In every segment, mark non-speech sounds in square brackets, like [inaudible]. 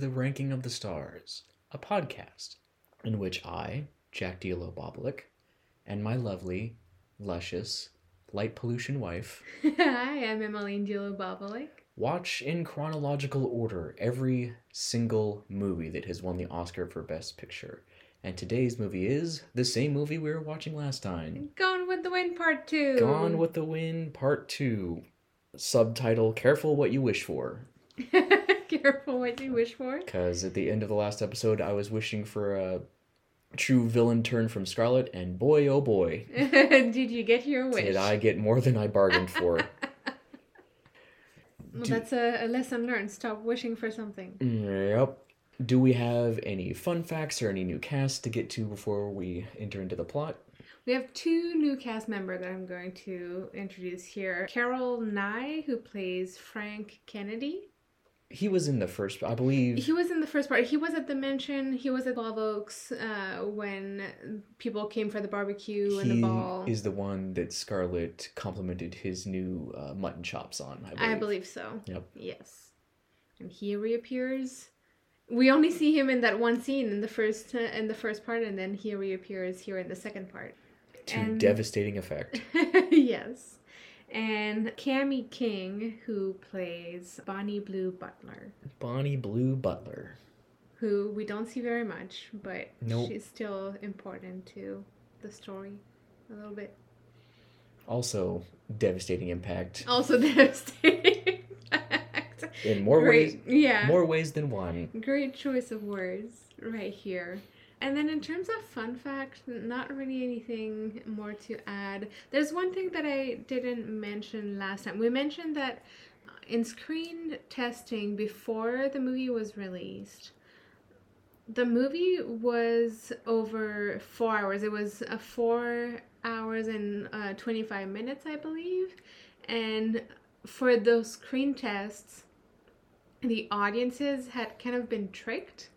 to the Ranking of the Stars, a podcast in which I, Jack Dielo Boblik, and my lovely, luscious, light pollution wife [laughs] Hi, I'm Emmeline Gilo Bobalik. watch in chronological order every single movie that has won the Oscar for Best Picture. And today's movie is the same movie we were watching last time Gone with the Wind Part 2. Gone with the Wind Part 2. Subtitle Careful What You Wish For. [laughs] Careful what you wish for. Because at the end of the last episode, I was wishing for a true villain turn from Scarlet, and boy, oh boy, [laughs] Did you get your wish? did I get more than I bargained for. [laughs] Well, Do- that's a, a lesson learned. Stop wishing for something. yep. Do we have any fun facts or any new cast to get to before we enter into the plot? We have two new cast members that I'm going to introduce here. Carroll Nye, who plays Frank Kennedy. He was in the first, I believe. He was in the first part. He was at the mansion. He was at Twelve Oaks uh, when people came for the barbecue and the he ball. is the one that scarlett complimented his new uh, mutton chops on. I believe. I believe so. Yep. Yes. And he reappears. We only see him in that one scene in the first uh, in the first part, and then he reappears here in the second part. To and- devastating effect. [laughs] yes. And Cammie King, who plays Bonnie Blue Butler, Bonnie Blue Butler. who we don't see very much, but Nope. she's still important to the story a little bit. Also, devastating impact Also [laughs] devastating. fact. in more ways. Yeah. More ways than one. Great choice of words right here. And then in terms of fun fact, not really anything more to add. There's one thing that I didn't mention last time. We mentioned that in screen testing before the movie was released, the movie was over four hours. It was a four hours and uh, 25 minutes, I believe. And for those screen tests, the audiences had kind of been tricked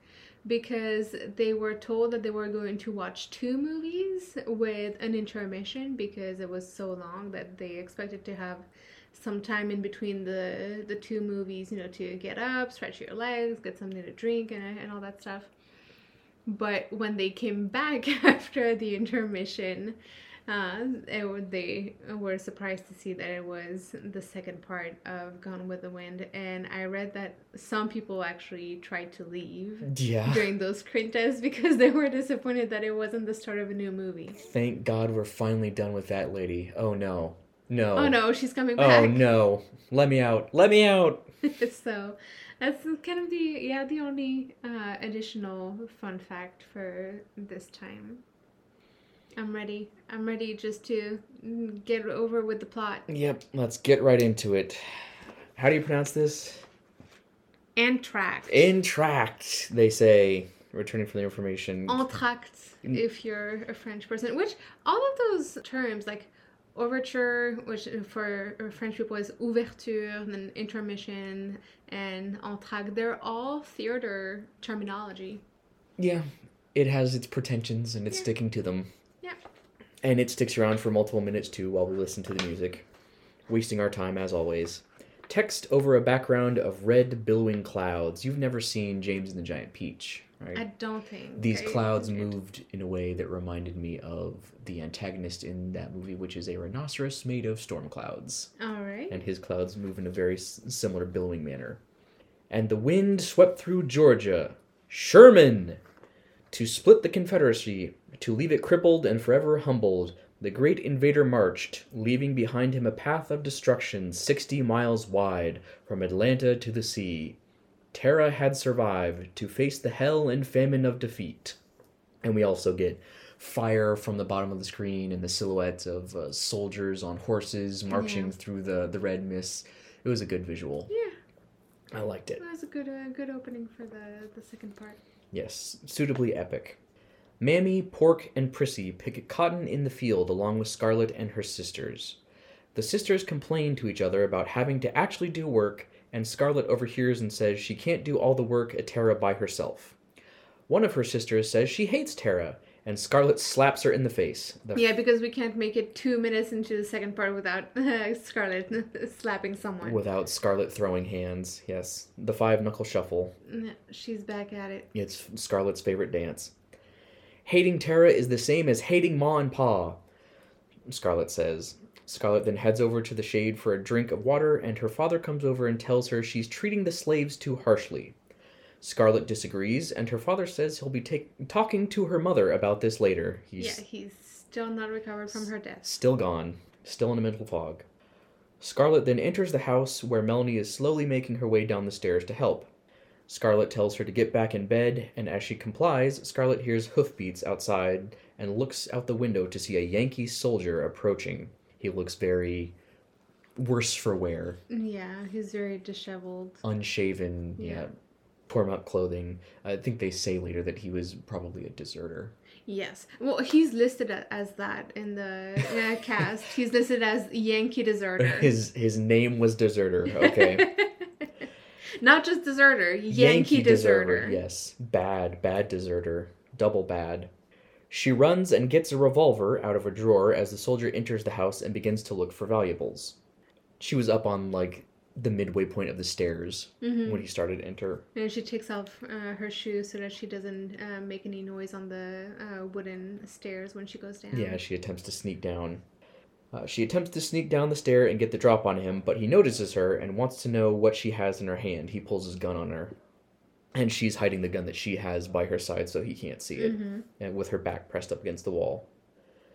because they were told that they were going to watch two movies with an intermission because it was so long that they expected to have some time in between the the two movies you know to get up stretch your legs get something to drink and, and all that stuff. But when they came back [laughs] after the intermission uh, it, they were surprised to see that it was the second part of Gone with the Wind, and I read that some people actually tried to leave Yeah. [laughs] during those screen tests because they were disappointed that it wasn't the start of a new movie. Thank God we're finally done with that lady. Oh no. No. Oh no, she's coming back. Oh no. Let me out. Let me out. [laughs] so that's kind of the yeah the only uh, additional fun fact for this time. I'm ready. I'm ready just to get over with the plot. Yep, let's get right into it. How do you pronounce this? Antract. Intract, they say, returning from the information. Entracte, Mm. if you're a French person. Which all of those terms, like overture, which for French people is ouverture, and then intermission, and entracte, they're all theater terminology. Yeah, it has its pretensions and it's Yeah. sticking to them. And it sticks around for multiple minutes too while we listen to the music. Wasting our time as always. Text over a background of red billowing clouds. You've never seen James and the Giant Peach, right? I don't think These I clouds did. moved in a way that reminded me of the antagonist in that movie, which is a rhinoceros made of storm clouds. All right. And his clouds move in a very s- similar billowing manner. And the wind swept through Georgia. Sherman! To split the Confederacy, to leave it crippled and forever humbled, the great invader marched, leaving behind him a path of destruction sixty miles wide, from Atlanta to the sea. Tara had survived to face the hell and famine of defeat. And we also get fire from the bottom of the screen and the silhouettes of uh, soldiers on horses marching Yeah. through the, the red mist. It was a good visual. Yeah, I liked it. that was a good uh, good opening for the the second part. Yes, suitably epic. Mammy, Pork, and Prissy pick cotton in the field along with Scarlet and her sisters. The sisters complain to each other about having to actually do work, and Scarlet overhears and says she can't do all the work at Tara by herself. One of her sisters says she hates Tara and Scarlet slaps her in the face. The Yeah, because we can't make it two minutes into the second part without [laughs] Scarlet [laughs] slapping someone. Without Scarlet throwing hands, yes. The five knuckle shuffle. She's back at it. It's Scarlet's favorite dance. Hating Tara is the same as hating Ma and Pa, Scarlet says. Scarlet then heads over to the shade for a drink of water, and her father comes over and tells her she's treating the slaves too harshly. Scarlet disagrees, and her father says he'll be take- talking to her mother about this later. He's Yeah, he's still not recovered from her death. Still gone. Still in a mental fog. Scarlet then enters the house where Melanie is slowly making her way down the stairs to help. Scarlet tells her to get back in bed, and as she complies, Scarlet hears hoofbeats outside and looks out the window to see a Yankee soldier approaching. He looks very worse for wear, Yeah, he's very disheveled. unshaven, yeah, Yeah. torn up clothing. I think they say later that he was probably a deserter. Yes. Well, he's listed as that in the uh, [laughs] cast. He's listed as Yankee deserter. His his name was deserter. Okay. [laughs] Not just deserter, Yankee, deserter. Yes, bad, bad deserter, double bad. She runs and gets a revolver out of a drawer as the soldier enters the house and begins to look for valuables. She was up on like the midway point of the stairs Mhm. when he started to enter. And she takes off uh, her shoes so that she doesn't uh, make any noise on the uh, wooden stairs when she goes down. Yeah, she attempts to sneak down. Uh, she attempts to sneak down the stair and get the drop on him, but he notices her and wants to know what she has in her hand. He pulls his gun on her. And she's hiding the gun that she has by her side so he can't see it, hmm and with her back pressed up against the wall.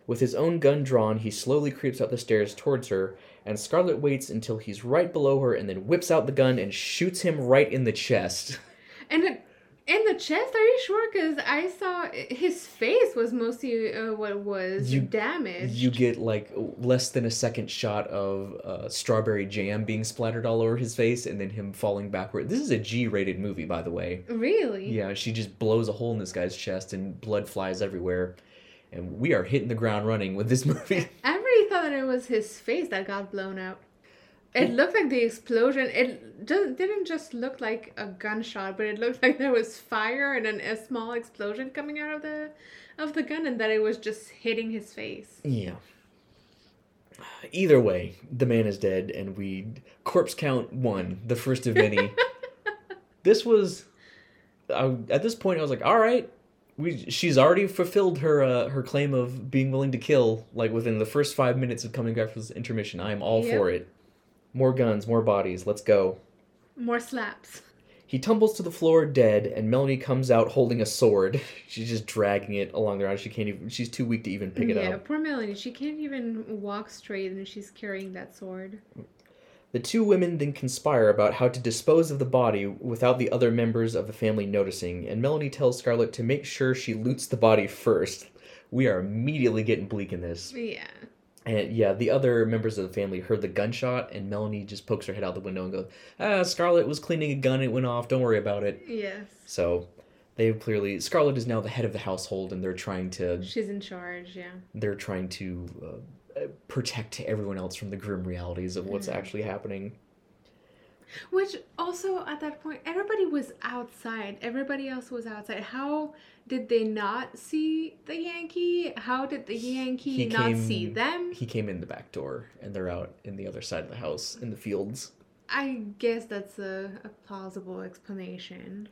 With his own gun drawn, he slowly creeps up the stairs towards her, and Scarlet waits until he's right below her and then whips out the gun and shoots him right in the chest. And it, in the chest, are you sure? Because I saw his face was mostly uh, what was You- damaged. You get like less than a second shot of uh, strawberry jam being splattered all over his face and then him falling backward. This is a G rated movie, by the way. Really? Yeah, she just blows a hole in this guy's chest and blood flies everywhere. And we are hitting the ground running with this [laughs] movie. I really thought that it was his face that got blown out. It looked like the explosion. It just, didn't just look like a gunshot, but it looked like there was fire and then a small explosion coming out of the of the gun, and that it was just hitting his face. Yeah. Either way, the man is dead, and we corpse count one, the first of many. [laughs] this was, I, at this point, I was like, all right, we she's already fulfilled her uh, her claim of being willing to kill. Like within the first five minutes of coming back from this intermission, I am all Yep. for it. More guns, more bodies. Let's go. More slaps. He tumbles to the floor dead, and Melanie comes out holding a sword. [laughs] She's just dragging it along the ground. She can't even. She's too weak to even pick it yeah, up. Yeah, poor Melanie. She can't even walk straight, and she's carrying that sword. The two women then conspire about how to dispose of the body without the other members of the family noticing, and Melanie tells Scarlet to make sure she loots the body first. We are immediately getting bleak in this. Yeah. And yeah, the other members of the family heard the gunshot, and Melanie just pokes her head out the window and goes, Ah, Scarlet was cleaning a gun, it went off, don't worry about it. Yes. So they clearly Scarlet is now the head of the household, and they're trying to She's in charge. Yeah. they're trying to uh, protect everyone else from the grim realities of what's Mhm. actually happening. Which also at that point, everybody was outside. Everybody else was outside. How did they not see the Yankee? How did the Yankee He not came- see them? He came in the back door, and they're out in the other side of the house in the fields. I guess that's a, a plausible explanation.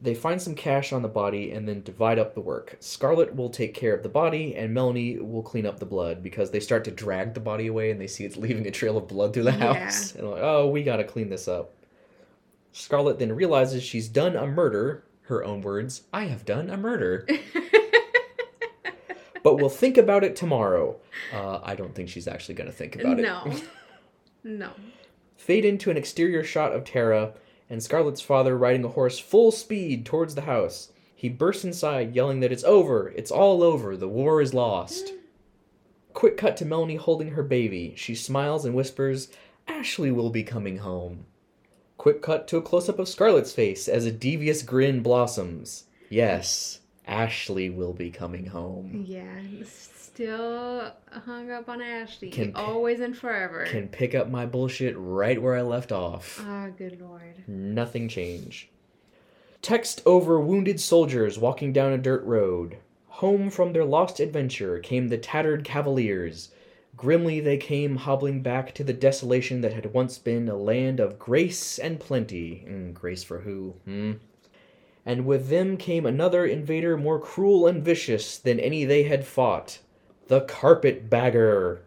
They find some cash on the body and then divide up the work. Scarlet will take care of the body, and Melanie will clean up the blood because they start to drag the body away and they see it's leaving a trail of blood through the Yeah. house. And like, oh, we gotta clean this up. Scarlet then realizes she's done a murder. Her own words, I have done a murder. [laughs] but we'll think about it tomorrow. Uh, I don't think she's actually gonna think about no. it. no. [laughs] No. Fade into an exterior shot of Tara and Scarlett's father riding a horse full speed towards the house. He bursts inside, yelling that it's over, it's all over, the war is lost. [gasps] Quick cut to Melanie holding her baby. She smiles and whispers, Ashley will be coming home. Quick cut to a close up of Scarlet's face as a devious grin blossoms. Yes, Ashley will be coming home. Yeah. Still hung up on Ashley. Can- Always and forever. Can pick up my bullshit right where I left off. Ah, good lord. Nothing change. Text over wounded soldiers walking down a dirt road. Home from their lost adventure came the tattered cavaliers. Grimly they came hobbling back to the desolation that had once been a land of grace and plenty. Mm, grace for who? Hmm? And with them came another invader more cruel and vicious than any they had fought the carpetbagger.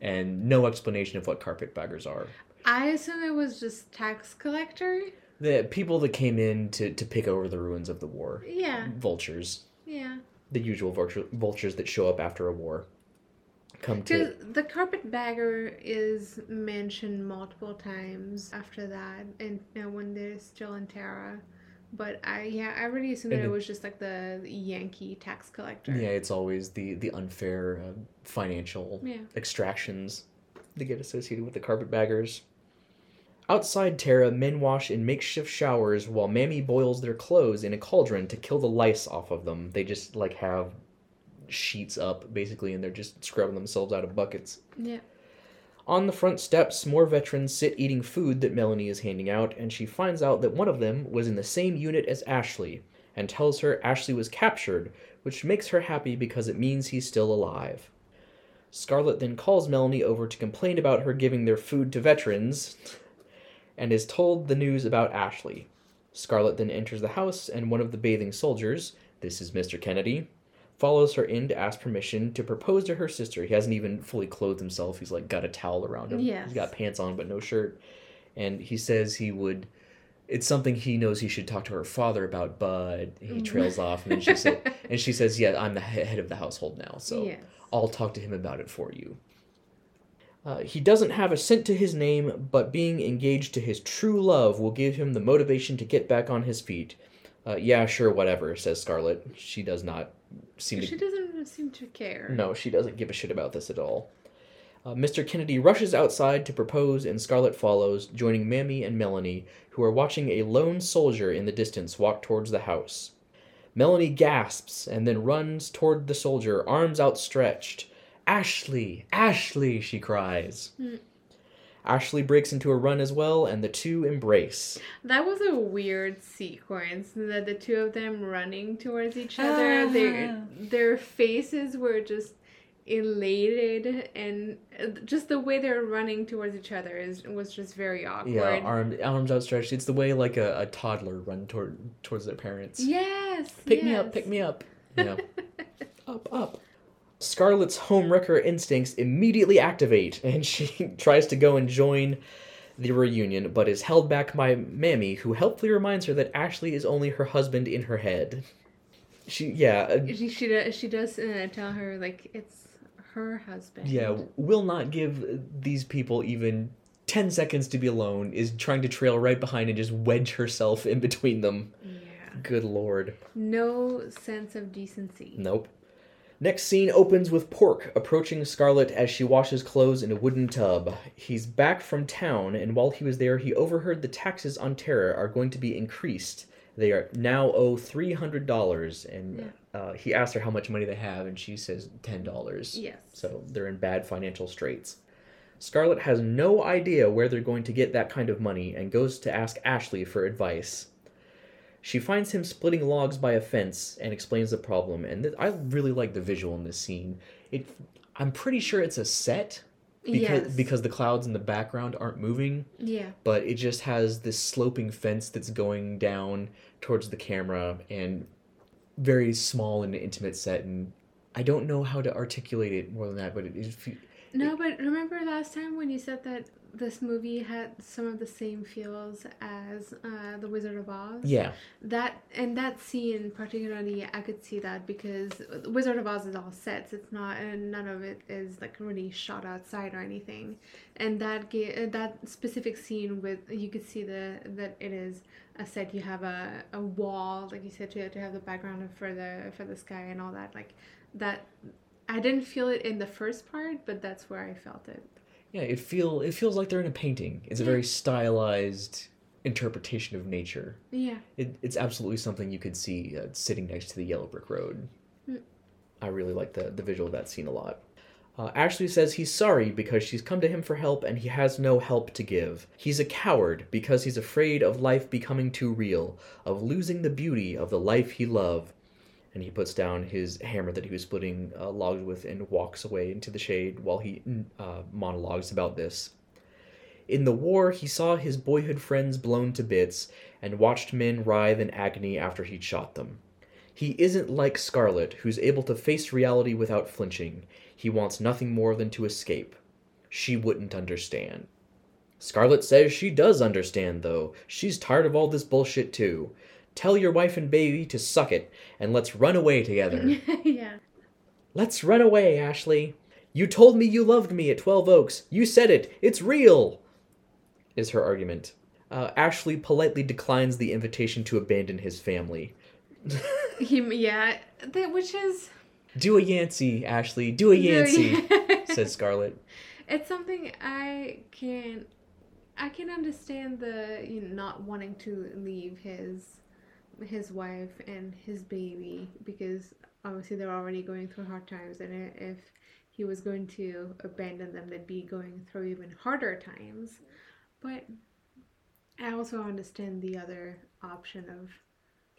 And no explanation of what carpetbaggers are. I assume it was just tax collector. The people that came in to, to pick over the ruins of the war. Yeah, Vultures. yeah. The usual vulture, vultures that show up after a war. Come to. The carpetbagger is mentioned multiple times after that, and you know, when they're still in Tara. But I yeah, I really assumed that it it- was just like the Yankee tax collector. Yeah, it's always the, the unfair uh, financial Yeah. extractions that get associated with the carpetbaggers. Outside Tara, men wash in makeshift showers while Mammy boils their clothes in a cauldron to kill the lice off of them. They just like have sheets up basically and they're just scrubbing themselves out of buckets. Yeah. On the front steps, more veterans sit eating food that Melanie is handing out, and she finds out that one of them was in the same unit as Ashley, and tells her Ashley was captured, which makes her happy because it means he's still alive. Scarlet then calls Melanie over to complain about her giving their food to veterans, and is told the news about Ashley. Scarlet then enters the house, and one of the bathing soldiers, this is Mr. Kennedy, follows her in to ask permission to propose to her sister. He hasn't even fully clothed himself. He's like got a towel around him. Yes. He's got pants on but no shirt. And he says he would it's something he knows he should talk to her father about, but he trails off and then she said [laughs] and she says, "Yeah, I'm the head of the household now, so Yes. I'll talk to him about it for you." Uh, he doesn't have a cent to his name, but being engaged to his true love will give him the motivation to get back on his feet. Uh, yeah, sure, whatever, says Scarlet. She does not seem to She doesn't seem to care. no, she doesn't give a shit about this at all. Uh, Mr. Kennedy rushes outside to propose, and Scarlet follows, joining Mammy and Melanie, who are watching a lone soldier in the distance walk towards the house. Melanie gasps and then runs toward the soldier, arms outstretched. Ashley! Ashley! she cries. Ashley breaks into a run as well, and the two embrace. That was a weird sequence. That the two of them running towards each other. Their their faces were just elated, and uh, just the way they're running towards each other is was just very awkward. Yeah, arm, arms outstretched. It's the way like a, a toddler run toward towards their parents. yes. Pick me up, pick me up. [laughs] Yeah. up, up. Scarlet's homewrecker instincts immediately activate, and she [laughs] tries to go and join the reunion, but is held back by Mammy, who helpfully reminds her that Ashley is only her husband in her head. She, yeah, uh, She she does, she does uh, tell her like it's her husband. yeah, will not give these people even 10 seconds to be alone, is trying to trail right behind and just wedge herself in between them. Yeah. Good lord. No sense of decency. Nope. Next scene opens with Pork approaching Scarlet as she washes clothes in a wooden tub. He's back from town, and while he was there, he overheard the taxes on Tara are going to be increased. They are now owe three hundred dollars, and uh, he asks her how much money they have, and she says ten dollars. Yes. So they're in bad financial straits. Scarlet has no idea where they're going to get that kind of money and goes to ask Ashley for advice. She finds him splitting logs by a fence and explains the problem. And th- I really like the visual in this scene. It, I'm pretty sure it's a set because Yes. because the clouds in the background aren't moving, Yeah. but it just has this sloping fence that's going down towards the camera and very small and intimate set. And I don't know how to articulate it more than that, but it is. No, but remember last time when you said that this movie had some of the same feels as uh, The Wizard of Oz? Yeah, That and that scene particularly, I could see that because The Wizard of Oz is all sets. It's not, and none of it is like really shot outside or anything. And that ga- that specific scene with you could see the that it is a set. You have a, a wall, like you said, to to have the background for the for the sky and all that. Like that, I didn't feel it in the first part, but that's where I felt it. Yeah. It feel it feels like they're in a painting. It's a very stylized interpretation of nature. Yeah. It, it's absolutely something you could see uh, sitting next to the yellow brick road. Mm. I really like the, the visual of that scene a lot. Uh, Ashley says he's sorry because she's come to him for help and he has no help to give. He's a coward because he's afraid of life becoming too real, of losing the beauty of the life he loved. And he puts down his hammer that he was splitting uh, logs with and walks away into the shade while he uh, monologues about this. In the war, he saw his boyhood friends blown to bits and watched men writhe in agony after he'd shot them. He isn't like Scarlet, who's able to face reality without flinching. He wants nothing more than to escape. She wouldn't understand. Scarlet says she does understand, though. She's tired of all this bullshit, too. Tell your wife and baby to suck it, and let's run away together. [laughs] yeah. let's run away, Ashley. You told me you loved me at Twelve Oaks. You said it. It's real, is her argument. Uh, Ashley politely declines the invitation to abandon his family. [laughs] He, yeah, that, which is Do a Yancey, Ashley. Do a Yancey, [laughs] says Scarlet. It's something I can I can understand the you know, not wanting to leave his his wife and his baby because obviously they're already going through hard times and if he was going to abandon them they'd be going through even harder times. But i also understand the other option of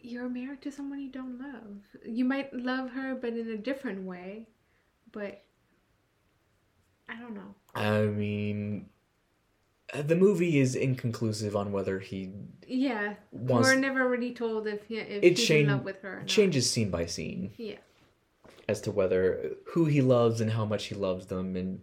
you're married to someone you don't love. You might love her but in a different way but i don't know. I mean, the movie is inconclusive on whether he yeah wants we're never really told if he, if It he's change- in love with her or not. changes scene by scene yeah as to whether who he loves and how much he loves them and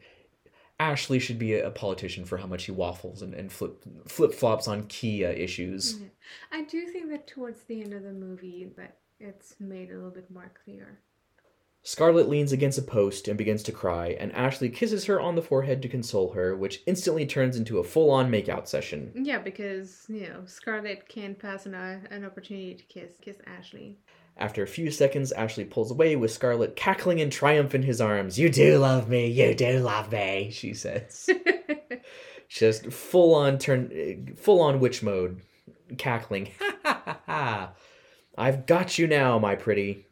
Ashley should be a, politician for how much he waffles and, and flip flip flops on key issues. Yeah. I do think that towards the end of the movie that it's made a little bit more clear. Scarlet leans against a post and begins to cry, and Ashley kisses her on the forehead to console her, which instantly turns into a full on makeout session. Yeah, because you know Scarlett can't pass an uh, an opportunity to kiss kiss Ashley. After a few seconds, Ashley pulls away with Scarlet cackling in triumph in his arms. You do love me, you do love me, she says. [laughs] Just full on turn, full on witch mode, cackling. Ha ha ha ha! I've got you now, my pretty.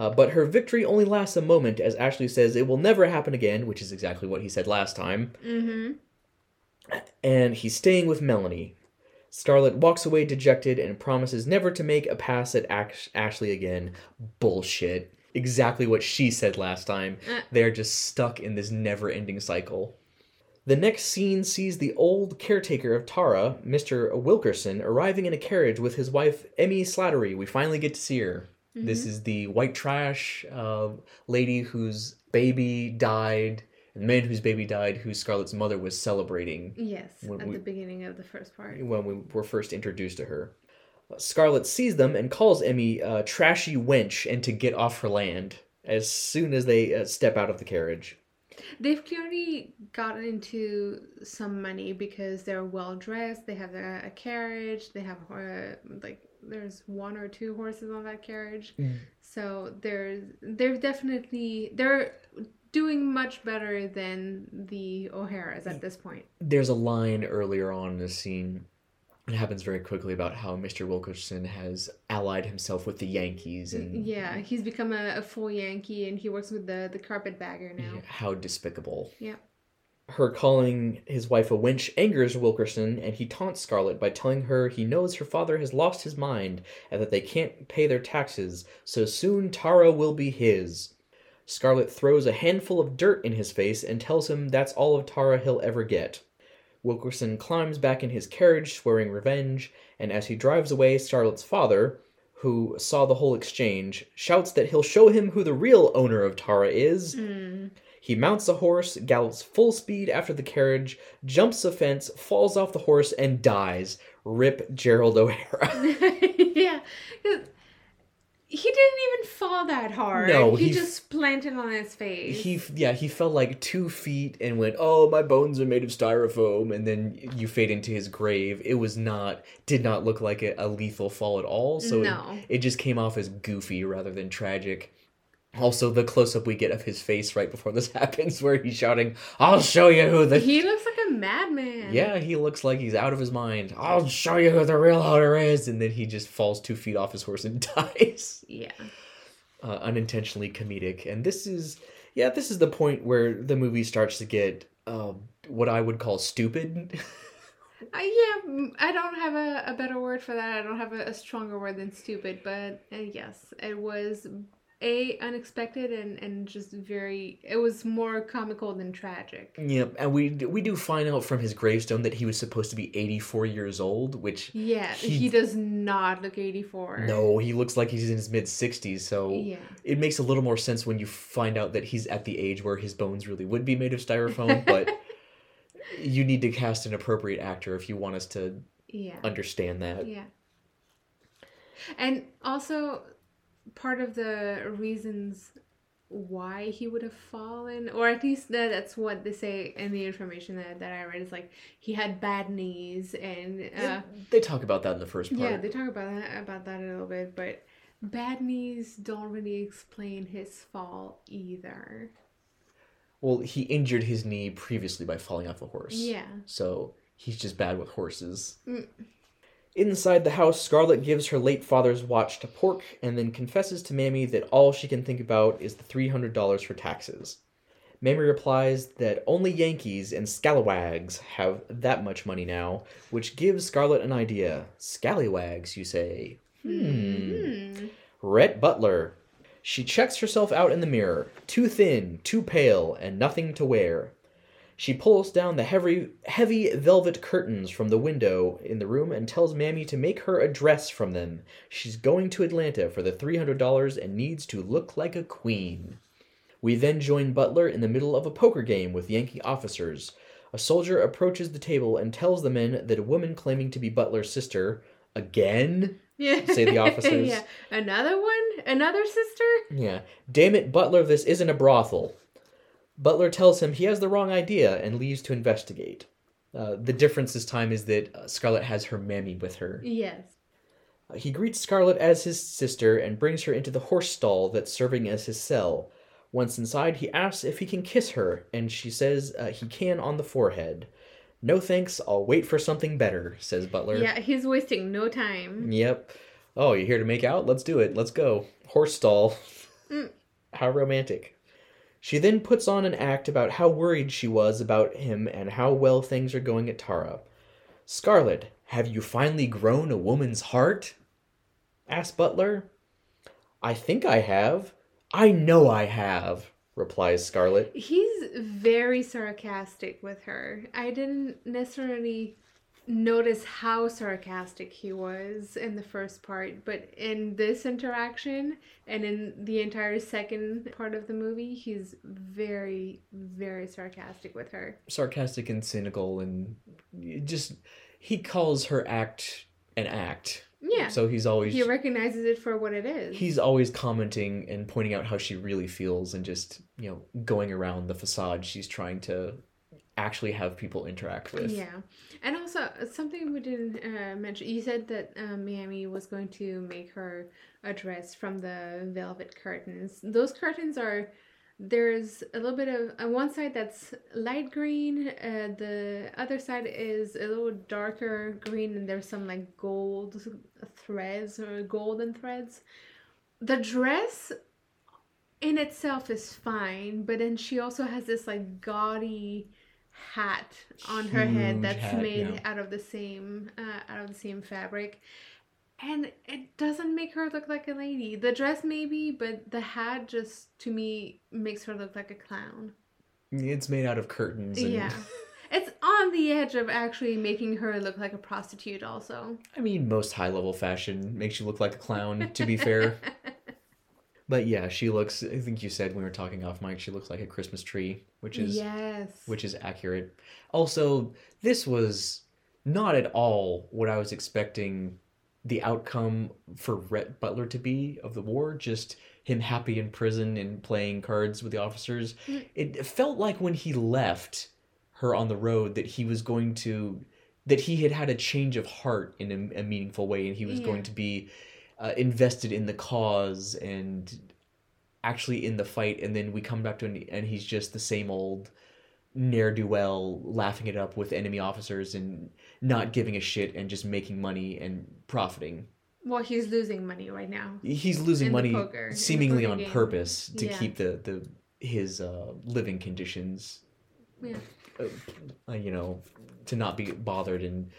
Uh, but her victory only lasts a moment as Ashley says it will never happen again, which is exactly what he said last time. mm-hmm. and he's staying with Melanie. Scarlet walks away dejected and promises never to make a pass at Ash- Ashley again. Bullshit. Exactly what she said last time. Uh. They're just stuck in this never ending cycle. The next scene sees the old caretaker of Tara, Mr. Wilkerson, arriving in a carriage with his wife, Emmy Slattery. We finally get to see her. This is the white trash uh, lady whose baby died, and the man whose baby died, who Scarlett's mother was celebrating Yes, at we- the beginning of the first part. when we were first introduced to her. Scarlet sees them and calls Emmy a trashy wench and to get off her land as soon as they uh, step out of the carriage. They've clearly gotten into some money because they're well dressed. They have a, a carriage. They have uh, like there's one or two horses on that carriage. Mm. So there's they're definitely they're doing much better than the O'Haras at this point. There's a line earlier on in the scene. It happens very quickly about how Mr. Wilkerson has allied himself with the Yankees and Yeah, he's become a, a full Yankee and he works with the the carpetbagger now. how despicable. Yeah. Her calling his wife a wench angers Wilkerson, and he taunts Scarlet by telling her he knows her father has lost his mind and that they can't pay their taxes, so soon Tara will be his. Scarlet throws a handful of dirt in his face and tells him that's all of Tara he'll ever get. Wilkerson climbs back in his carriage, swearing revenge, and as he drives away, Scarlet's father, who saw the whole exchange, shouts that he'll show him who the real owner of Tara is. Mm. He mounts a horse, gallops full speed after the carriage, jumps a fence, falls off the horse, and dies. Rip Gerald O'Hara. [laughs] yeah. he didn't even fall that hard. No, he, he f- just planted on his face. he, yeah, he fell like two feet and went, "Oh, my bones are made of styrofoam," and then you fade into his grave. It was not, did not look like a, a lethal fall at all. So No. it, it just came off as goofy rather than tragic. Also, the close up we get of his face right before this [laughs] happens, where he's shouting, "I'll show you who the he looks like a madman. Yeah, he looks like he's out of his mind. I'll show you who the real owner is, and then he just falls two feet off his horse and [laughs] dies. Yeah. Uh, unintentionally comedic, and this is, yeah, this is the point where the movie starts to get um, what I would call stupid. [laughs] Uh, yeah, I don't have a, a better word for that. I don't have a, a stronger word than stupid, but uh, yes, it was a unexpected and and just very. It was more comical than tragic. Yep, and we we do find out from his gravestone that he was supposed to be 84 years old, which Yeah, He- he, does not look eighty four. no, he looks like he's in his mid 60s, so Yeah. it makes a little more sense when you find out that he's at the age where his bones really would be made of styrofoam, [laughs] but you need to cast an appropriate actor if you want us to Yeah. understand that. Yeah. And also, part of the reasons why he would have fallen, or at least that, that's what they say in the information that, that I read, is like he had bad knees and. Uh, They talk about that in the first part. yeah, they talk about that, about that a little bit, but bad knees don't really explain his fall either. Well, he injured his knee previously by falling off a horse. Yeah. So he's just bad with horses. Mm. Inside the house, Scarlet gives her late father's watch to Pork and then confesses to Mammy that all she can think about is the $300 for taxes. Mammy replies that only Yankees and scalawags have that much money now, which gives Scarlet an idea. Scallywags, you say? Hmm. Hmm. Rhett Butler. She checks herself out in the mirror, too thin, too pale, and nothing to wear. She pulls down the heavy, heavy velvet curtains from the window in the room and tells Mammy to make her a dress from them. She's going to Atlanta for the $300 and needs to look like a queen. We then join Butler in the middle of a poker game with Yankee officers. A soldier approaches the table and tells the men that a woman claiming to be Butler's sister, again, Yeah. Say the [laughs] officers. yeah. Another one? Another sister? Yeah. Damn it, Butler, this isn't a brothel. Butler tells him he has the wrong idea and leaves to investigate. Uh, the difference this time is that uh, Scarlet has her mammy with her. Yes. Uh, he greets Scarlet as his sister and brings her into the horse stall that's serving as his cell. Once inside, he asks if he can kiss her, and she says uh, he can on the forehead. No thanks, I'll wait for something better, says Butler. Yeah, he's wasting no time. Yep. Oh, you're here to make out? Let's do it. Let's go. Horse stall. Mm. How romantic. She then puts on an act about how worried she was about him and how well things are going at Tara. Scarlet, have you finally grown a woman's heart? asks Butler. I think I have. I know I have, replies Scarlet. He's very sarcastic with her. I didn't necessarily notice how sarcastic he was in the first part, but in this interaction and in the entire second part of the movie, he's very, very sarcastic with her. Sarcastic and cynical, and just he calls her act an act. Yeah. So he's always he recognizes it for what it is. he's always commenting and pointing out how she really feels and just you know going around the facade she's trying to actually have people interact with Yeah, and also something we didn't uh, mention. You said that uh, Mammy was going to make her a dress from the velvet curtains. Those curtains are there's a little bit of on one side that's light green. Uh, the other side is a little darker green, and there's some like gold threads or golden threads. The dress in itself is fine, but then she also has this like gaudy hat on her head that's hat, made yeah. out of the same uh, out of the same fabric. And it doesn't make her look like a lady. The dress maybe but the hat just to me makes her look like a clown. It's made out of curtains and yeah. [laughs] It's on the edge of actually making her look like a prostitute also. I mean most high level fashion makes you look like a clown to be fair [laughs] but yeah she looks i think you said when we were talking off mic she looks like a christmas tree which is yes which is accurate. Also, this was not at all what I was expecting the outcome for Rhett Butler to be of the war. Just him happy in prison and playing cards with the officers. Mm. It felt like when he left her on the road that he was going to that he had had a change of heart in a, a meaningful way and he was Yeah. going to be uh, invested in the cause and actually in the fight and then we come back to him and he's just the same old ne'er-do-well laughing it up with enemy officers and not giving a shit and just making money and profiting well he's losing money right now he's losing In money poker- seemingly on game. purpose to Yeah. keep the, the his uh, living conditions Yeah. uh, you know, to not be bothered and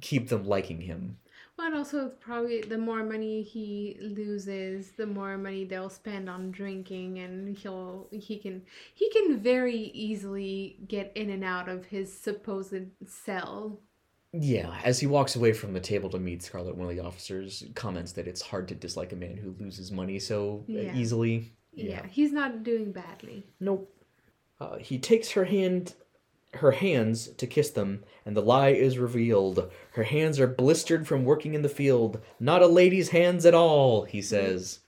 keep them liking him. But also, probably the more money he loses, the more money they'll spend on drinking, and he'll he can he can very easily get in and out of his supposed cell. Yeah, as he walks away from the table to meet Scarlet, one of the officers comments that it's hard to dislike a man who loses money so uh, Yeah. easily. Yeah. he's not doing badly. Nope. Uh, he takes her hand, her hands to kiss them, and the lie is revealed. Her hands are blistered from working in the field. Not a lady's hands at all, he says.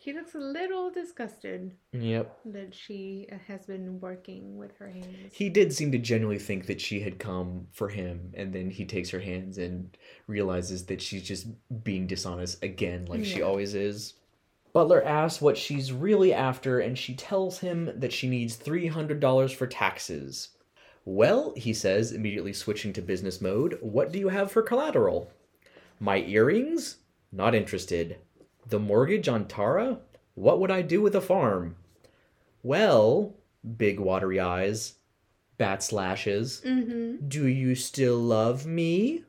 He looks a little disgusted Yep. that she has been working with her hands. He did seem to genuinely think that she had come for him, and then he takes her hands and realizes that she's just being dishonest again, like she always is. Butler asks what she's really after, and she tells him that she needs $300 for taxes. Well, he says, immediately switching to business mode, what do you have for collateral? My earrings? Not interested. The mortgage on Tara? What would I do with a farm? Well, big watery eyes, bat slashes. Mm-hmm. Do you still love me?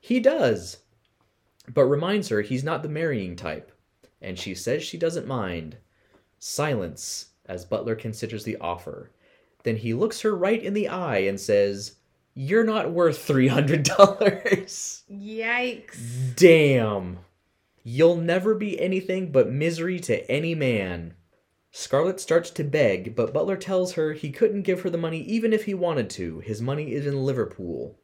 He does, but reminds her he's not the marrying type, and she says she doesn't mind. Silence as Butler considers the offer. Then he looks her right in the eye and says, You're not worth $300. Yikes. Damn. You'll never be anything but misery to any man. Scarlet starts to beg, but Butler tells her he couldn't give her the money even if he wanted to. His money is in Liverpool.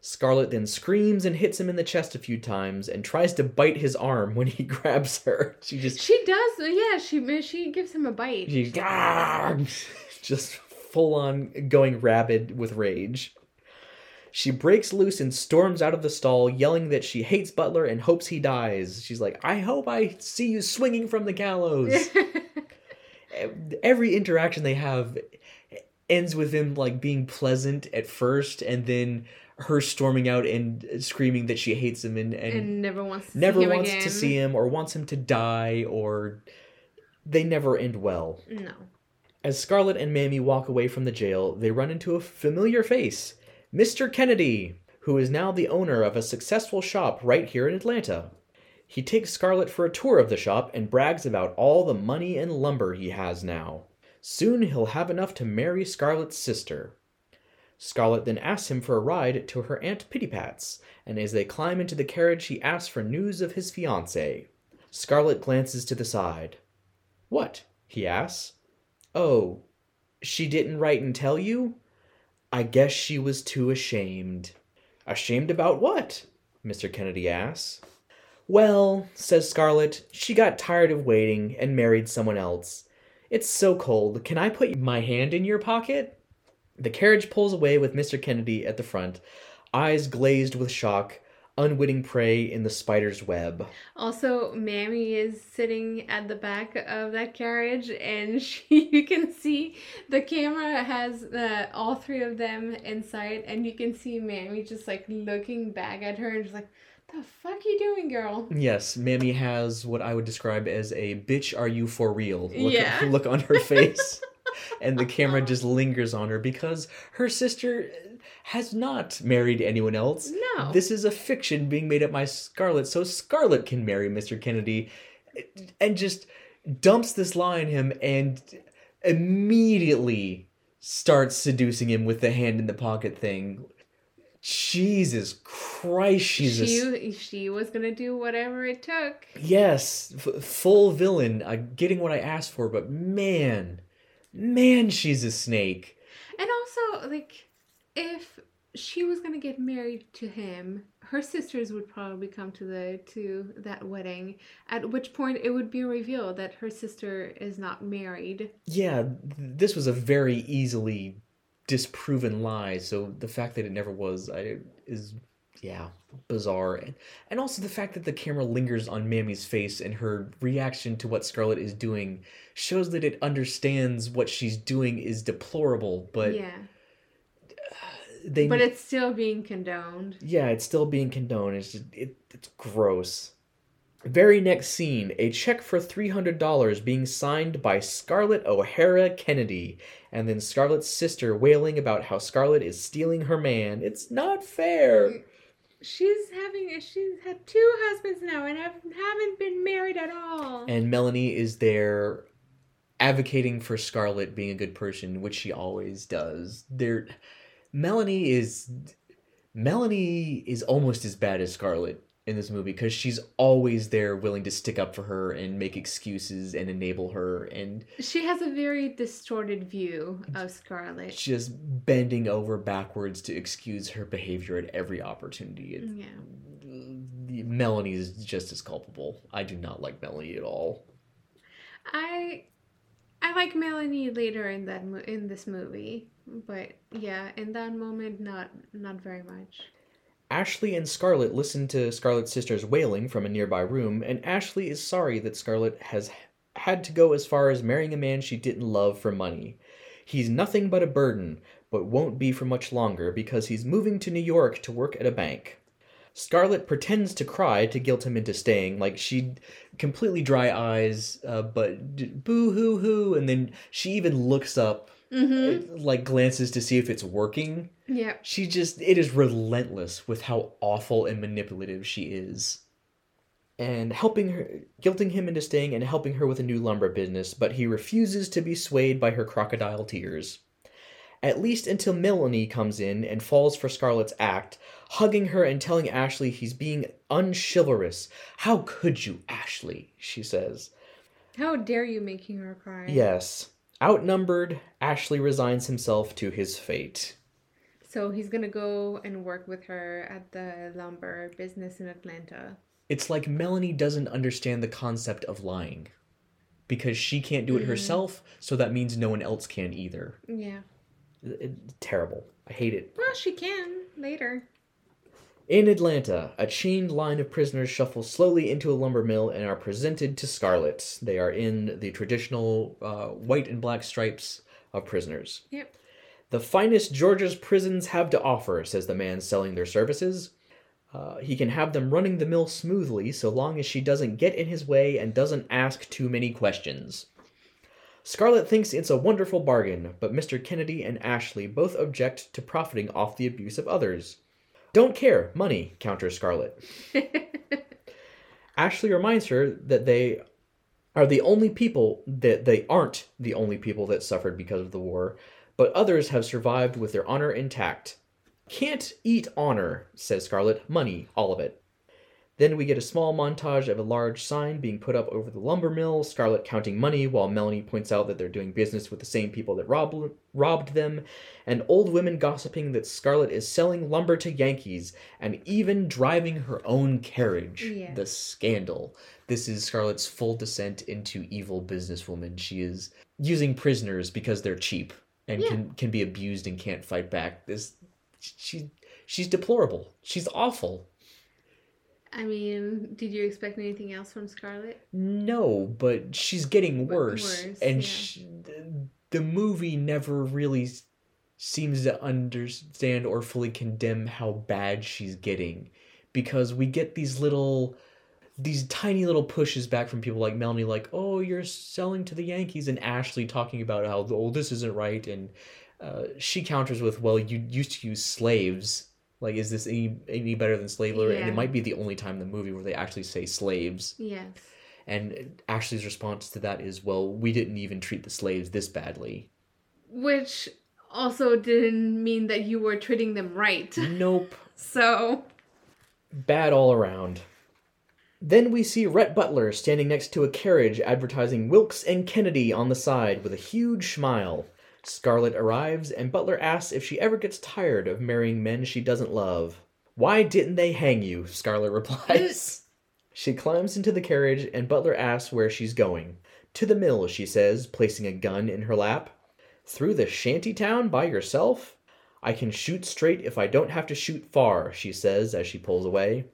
Scarlet then screams and hits him in the chest a few times and tries to bite his arm when he [laughs] grabs her. She just She does, yeah. She she gives him a bite. she just [laughs] full on going rabid with rage. She breaks loose and storms out of the stall, yelling that she hates Butler and hopes he dies. She's like, I hope I see you swinging from the gallows. [laughs] Every interaction they have ends with him like being pleasant at first and then her storming out and screaming that she hates him and, and, and never wants to never see wants again. to see him or wants him to die or they never end well. No. As Scarlett and Mammy walk away from the jail, they run into a familiar face Mr. Kennedy, who is now the owner of a successful shop right here in Atlanta. He takes Scarlett for a tour of the shop and brags about all the money and lumber he has now. Soon he'll have enough to marry Scarlett's sister. Scarlett then asks him for a ride to her Aunt Pittypat's, and as they climb into the carriage, he asks for news of his fiancée. Scarlett glances to the side. What? he asks. Oh, she didn't write and tell you? I guess she was too ashamed. Ashamed about what? Mr. Kennedy asks. Well, says Scarlett, she got tired of waiting and married someone else. It's so cold. Can I put my hand in your pocket? The carriage pulls away with Mr. Kennedy at the front, eyes glazed with shock, unwitting prey in the spider's web. Also, Mammy is sitting at the back of that carriage, and [laughs] she you can see the camera has uh, all three of them inside, and you can see Mammy just like looking back at her and just like, "The fuck you doing, girl?" Yes, Mammy has what I would describe as a bitch are you for real look, Yeah. look on her [laughs] face. and the camera just lingers on her because her sister has not married anyone else. No. This is a fiction being made up by Scarlett so Scarlett can marry Mr. Kennedy and just dumps this lie on him and immediately starts seducing him with the hand in the pocket thing. Jesus Christ, she's a she she was gonna do whatever it took. Yes, f- full villain, uh, getting what I asked for, but man, man, she's a snake. And also, like, if she was gonna get married to him, her sisters would probably come to the to that wedding. At which point, it would be revealed that her sister is not married. Yeah, this was a very easily disproven lie, so the fact that it never was I, is, yeah, bizarre. And, and also the fact that the camera lingers on Mammy's face and her reaction to what Scarlett is doing shows that it understands what she's doing is deplorable, but yeah, they but it's still being condoned. yeah, it's still being condoned. It's just it, it's gross. Very next scene, a check for $300 being signed by Scarlett O'Hara Kennedy, and then Scarlett's sister wailing about how Scarlett is stealing her man. It's not fair. She's having she's had two husbands now and have, haven't been married at all. And Melanie is there advocating for Scarlett being a good person, which she always does. There Melanie is Melanie is almost as bad as Scarlett in this movie because she's always there willing to stick up for her and make excuses and enable her and she has a very distorted view of Scarlett. just bending over backwards to excuse her behavior at every opportunity. It- mm, Yeah. Melanie is just as culpable. I do not like Melanie at all. I I like Melanie later in that in this movie, but yeah, in that moment not not very much. Ashley and Scarlett listen to Scarlett's sister's wailing from a nearby room, and Ashley is sorry that Scarlett has had to go as far as marrying a man she didn't love for money. He's nothing but a burden, but won't be for much longer because he's moving to New York to work at a bank. Scarlett pretends to cry to guilt him into staying, like she completely dry eyes, uh, but boo hoo hoo, and then she even looks up, Mm-hmm. like glances to see if it's working. Yeah. She just, it is relentless with how awful and manipulative she is. And helping her, guilting him into staying and helping her with a new lumber business, but he refuses to be swayed by her crocodile tears. At least until Melanie comes in and falls for Scarlett's act, hugging her and telling Ashley he's being unchivalrous. How could you, Ashley? She says. How dare you making her cry? Yes. Outnumbered, Ashley resigns himself to his fate. So he's gonna go and work with her at the lumber business in Atlanta. It's like Melanie doesn't understand the concept of lying. Because she can't do it Mhm. herself, so that means no one else can either. Yeah. It- it- terrible. I hate it. Well, she can later. In Atlanta, a chained line of prisoners shuffle slowly into a lumber mill and are presented to Scarlett. They are in the traditional uh, white and black stripes of prisoners. Yep. The finest Georgia's prisons have to offer, says the man selling their services. Uh, he can have them running the mill smoothly so long as she doesn't get in his way and doesn't ask too many questions. Scarlett thinks it's a wonderful bargain, but Mr. Kennedy and Ashley both object to profiting off the abuse of others. Don't care, money, counters Scarlett. [laughs] Ashley reminds her that they are the only people that they aren't the only people that suffered because of the war, but others have survived with their honor intact. Can't eat honor, says Scarlett. Money, all of it. Then we get a small montage of a large sign being put up over the lumber mill, Scarlett counting money while Melanie points out that they're doing business with the same people that robbed, robbed them, and old women gossiping that Scarlett is selling lumber to Yankees and even driving her own carriage. Yes. The scandal. This is Scarlett's full descent into evil businesswoman. She is using prisoners because they're cheap and Yeah. can can be abused and can't fight back. This she she's deplorable. She's awful. I mean, did you expect anything else from Scarlett? No, but she's getting worse, worse, and yeah. sh the movie never really seems to understand or fully condemn how bad she's getting, because we get these little, these tiny little pushes back from people like Melanie, like, "Oh, you're selling to the Yankees," and Ashley talking about how, "Oh, this isn't right," and uh, she counters with, "Well, you used to use slaves." Like, is this any any better than slave labor? And it might be the only time in the movie where they actually say slaves. Yes. And Ashley's response to that is, well, we didn't even treat the slaves this badly. Which also didn't mean that you were treating them right. Nope. [laughs] So, Bad all around. Then we see Rhett Butler standing next to a carriage advertising Wilkes and Kennedy on the side with a huge smile. Scarlett arrives, and Butler asks if she ever gets tired of marrying men she doesn't love. Why didn't they hang you? Scarlett replies. [laughs] she climbs into the carriage, and Butler asks where she's going. To the mill, she says, placing a gun in her lap. Through the shanty town by yourself? I can shoot straight if I don't have to shoot far, she says as she pulls away.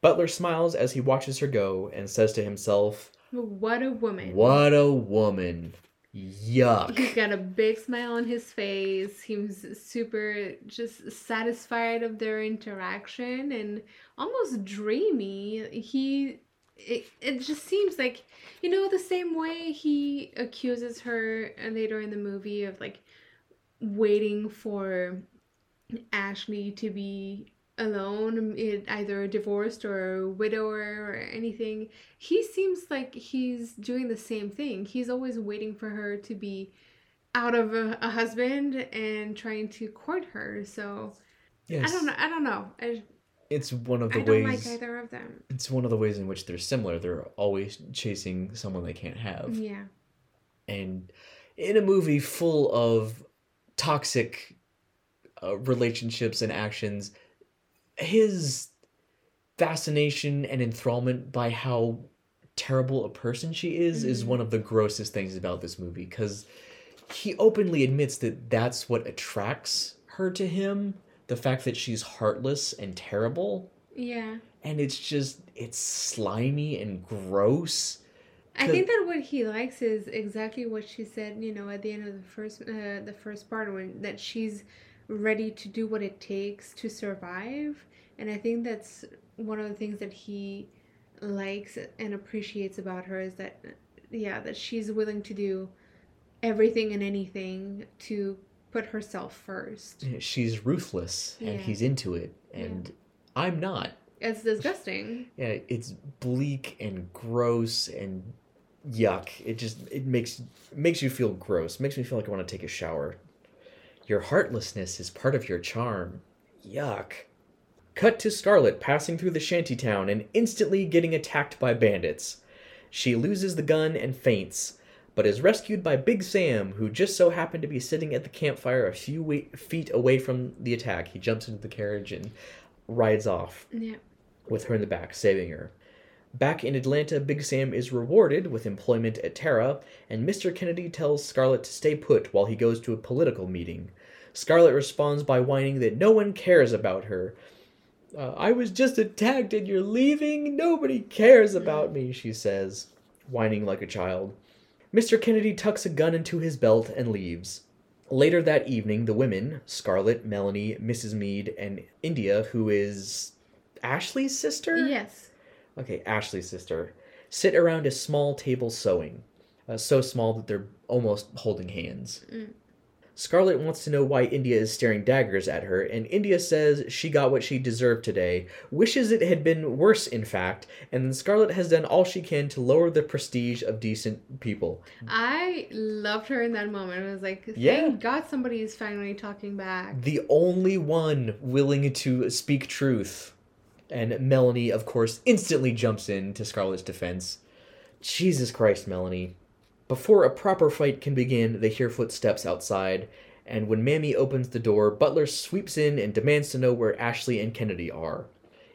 Butler smiles as he watches her go and says to himself, what a woman. What a woman. He's Yuck. [laughs] got a big smile on his face. He was super just satisfied of their interaction and almost dreamy. He it, it just seems like you know the same way he accuses her later in the movie of like waiting for Ashley to be alone, it, either divorced or a widower or anything. He seems like he's doing the same thing. He's always waiting for her to be out of a, a husband and trying to court her. So Yes. I don't know. I don't know. I, It's one of the I don't ways. like either of them. It's one of the ways in which they're similar. They're always chasing someone they can't have. Yeah. and in a movie full of toxic uh, relationships and actions his fascination and enthrallment by how terrible a person she is is Mhm. one of the grossest things about this movie because he openly admits that that's what attracts her to him the fact that she's heartless and terrible Yeah. and it's just it's slimy and gross I think that what he likes is exactly what she said. You know, at the end of the first, uh, the first part, when that she's ready to do what it takes to survive, and I think that's one of the things that he likes and appreciates about her is that, yeah, that she's willing to do everything and anything to put herself first. she's ruthless and Yeah. he's into it. And i'm not. It's disgusting. [laughs] yeah it's bleak and gross and yuck. It just it makes makes you feel gross. Makes me feel like i want to take a shower your heartlessness is part of your charm yuck cut to scarlett passing through the shanty town and instantly getting attacked by bandits she loses the gun and faints but is rescued by Big Sam, who just so happened to be sitting at the campfire a few wa- feet away from the attack. He jumps into the carriage and rides off Yeah. with her in the back, saving her. Back in Atlanta, Big Sam is rewarded with employment at Tara, and Mr. Kennedy tells Scarlett to stay put while he goes to a political meeting. Scarlett responds by whining that no one cares about her. Uh, I was just attacked and you're leaving? Nobody cares about me, she says, whining like a child. Mr. Kennedy tucks a gun into his belt and leaves. Later that evening, the women, Scarlett, Melanie, Mrs. Mead, and India, who is Ashley's sister? Yes. Okay, Ashley's sister, sit around a small table sewing, uh, so small that they're almost holding hands. Mm. Scarlett wants to know why India is staring daggers at her, and India says she got what she deserved today, wishes it had been worse, in fact, and then Scarlett has done all she can to lower the prestige of decent people. I loved her in that moment. I was like, thank Yeah. God somebody is finally talking back. The only one willing to speak truth. And Melanie, of course, instantly jumps in to Scarlett's defense. Jesus Christ, Melanie. Before a proper fight can begin, they hear footsteps outside, and when Mammy opens the door, Butler sweeps in and demands to know where Ashley and Kennedy are.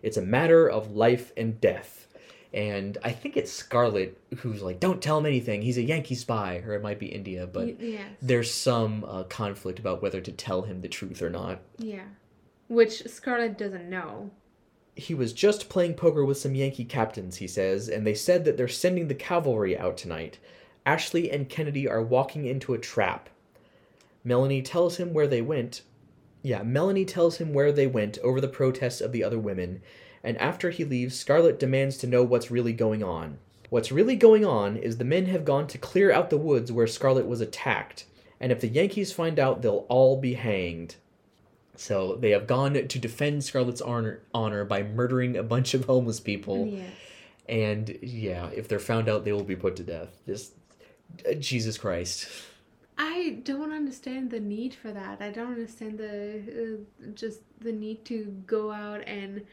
It's a matter of life and death. And I think it's Scarlett who's like, don't tell him anything. He's a Yankee spy. Or it might be India, but yes. there's some uh, conflict about whether to tell him the truth or not. Yeah. Which Scarlett doesn't know. He was just playing poker with some Yankee captains, he says, and they said that they're sending the cavalry out tonight. Ashley and Kennedy are walking into a trap. Melanie tells him where they went. Yeah, Melanie tells him where they went over the protests of the other women, and after he leaves, Scarlett demands to know what's really going on. What's really going on is the men have gone to clear out the woods where Scarlett was attacked, and if the Yankees find out, they'll all be hanged. So they have gone to defend Scarlett's honor, honor by murdering a bunch of homeless people, Yes. and yeah, if they're found out, they will be put to death. Just uh, Jesus Christ. I don't understand the need for that. I don't understand the uh, just the need to go out and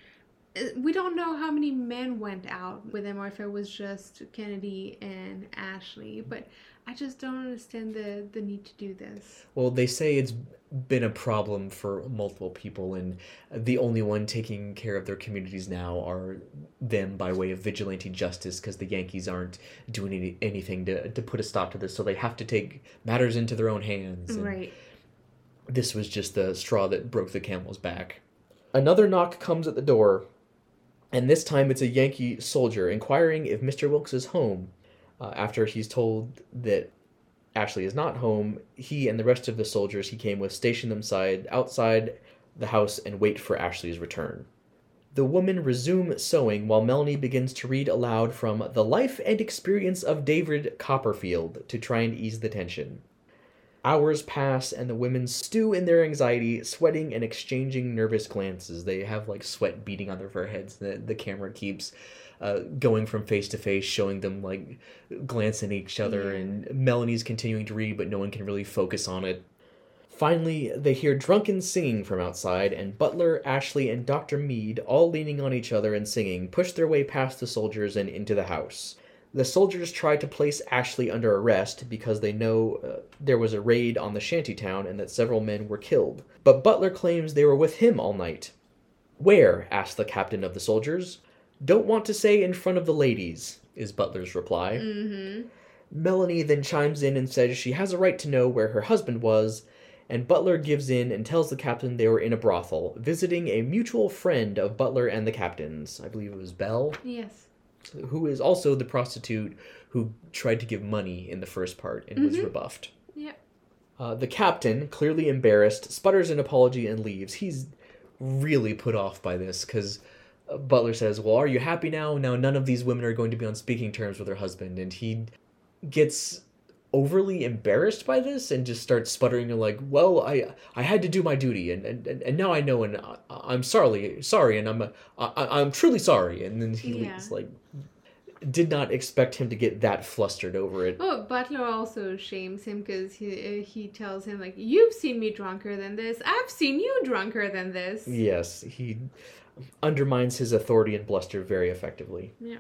uh, we don't know how many men went out with him or if it was just Kennedy and Ashley, but I just don't understand the the need to do this. Well, they say it's been a problem for multiple people, and the only one taking care of their communities now are them by way of vigilante justice because the Yankees aren't doing any, anything to, to put a stop to this, so they have to take matters into their own hands. and Right. This was just the straw that broke the camel's back. Another knock comes at the door, and this time it's a Yankee soldier inquiring if Mr. Wilkes is home. Uh, after he's told that Ashley is not home, he and the rest of the soldiers he came with station themselves outside the house and wait for Ashley's return. The women resume sewing while Melanie begins to read aloud from The Life and Experience of David Copperfield to try and ease the tension. Hours pass and the women stew in their anxiety, sweating and exchanging nervous glances. They have like sweat beating on their foreheads. The, the camera keeps uh, going from face to face, showing them like glancing at each other, Yeah. and Melanie's continuing to read, but no one can really focus on it. Finally, they hear drunken singing from outside, and Butler, Ashley, and Dr. Mead, all leaning on each other and singing, push their way past the soldiers and into the house. The soldiers try to place Ashley under arrest because they know uh, there was a raid on the shantytown and that several men were killed. But Butler claims they were with him all night. Where? asked the captain of the soldiers. Don't want to say in front of the ladies, is Butler's reply. Mm-hmm. Melanie then chimes in and says she has a right to know where her husband was, and Butler gives in and tells the captain they were in a brothel, visiting a mutual friend of Butler and the captain's. I believe it was Belle, Yes. who is also the prostitute who tried to give money in the first part and was Mhm. rebuffed. Yep. Uh, the captain, clearly embarrassed, sputters an apology and leaves. He's really put off by this because Butler says, Well, are you happy now? Now, none of these women are going to be on speaking terms with her husband. And he gets overly embarrassed by this and just starts sputtering and like well i i had to do my duty and and, and now i know and I, i'm sorry sorry and i'm I, i'm truly sorry and then he Yeah. leaves like did not expect him to get that flustered over it Oh, Butler also shames him because he uh, he tells him like, "You've seen me drunker than this. I've seen you drunker than this." Yes, he undermines his authority and bluster very effectively. Yeah.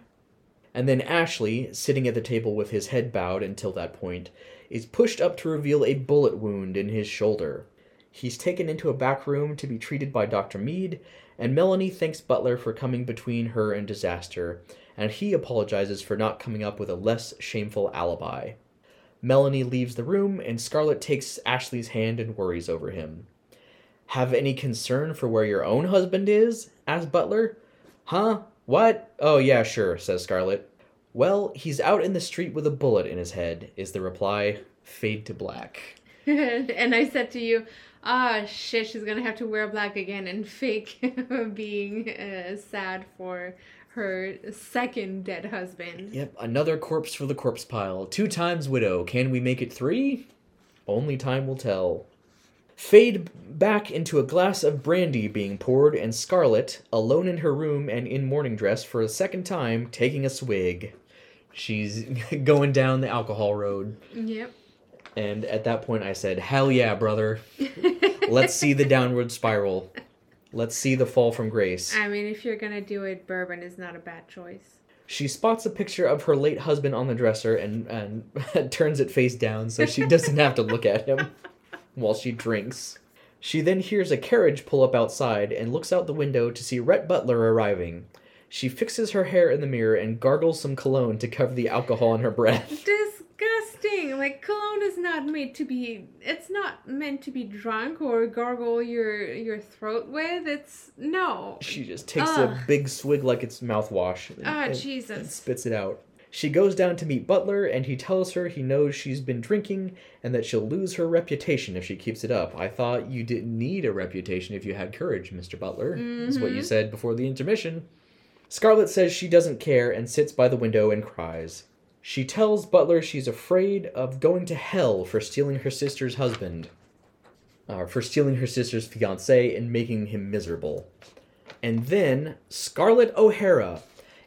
And then Ashley, sitting at the table with his head bowed until that point, is pushed up to reveal a bullet wound in his shoulder. He's taken into a back room to be treated by Dr. Mead, and Melanie thanks Butler for coming between her and disaster, and he apologizes for not coming up with a less shameful alibi. Melanie leaves the room, and Scarlett takes Ashley's hand and worries over him. Have any concern for where your own husband is? asks Butler. Huh? What? Oh, yeah, sure, says Scarlett. Well, he's out in the street with a bullet in his head, is the reply. Fade to black. [laughs] and I said to you, "Ah, shit, she's gonna have to wear black again and fake [laughs] being uh, sad for her second dead husband." Yep, another corpse for the corpse pile. Two times widow. Can we make it three? Only time will tell. Fade back into a glass of brandy being poured, and Scarlett, alone in her room and in morning dress for a second time, taking a swig. She's [laughs] going down the alcohol road, Yep. and at that point I said, Hell yeah, brother. Let's see the downward spiral. Let's see the fall from grace. I mean, if you're gonna do it, bourbon is not a bad choice. She spots a picture of her late husband on the dresser and, and [laughs] turns it face down so she doesn't have to look at him [laughs] while she drinks. She then hears a carriage pull up outside and looks out the window to see Rhett Butler arriving. She fixes her hair in the mirror and gargles some cologne to cover the alcohol in her breath. [laughs] Disgusting! Like cologne is not made to be. It's not meant to be drunk or gargle your your throat with. It's no. She just takes a big swig like it's mouthwash and, Ah, and- and Jesus. spits it out. She goes down to meet Butler, and he tells her he knows she's been drinking and that she'll lose her reputation if she keeps it up. I thought you didn't need a reputation if you had courage, Mr. Butler, is what you Mhm. said before the intermission. Scarlett says she doesn't care and sits by the window and cries. She tells Butler she's afraid of going to hell for stealing her sister's husband, uh, for stealing her sister's fiance and making him miserable. And then Scarlett O'Hara,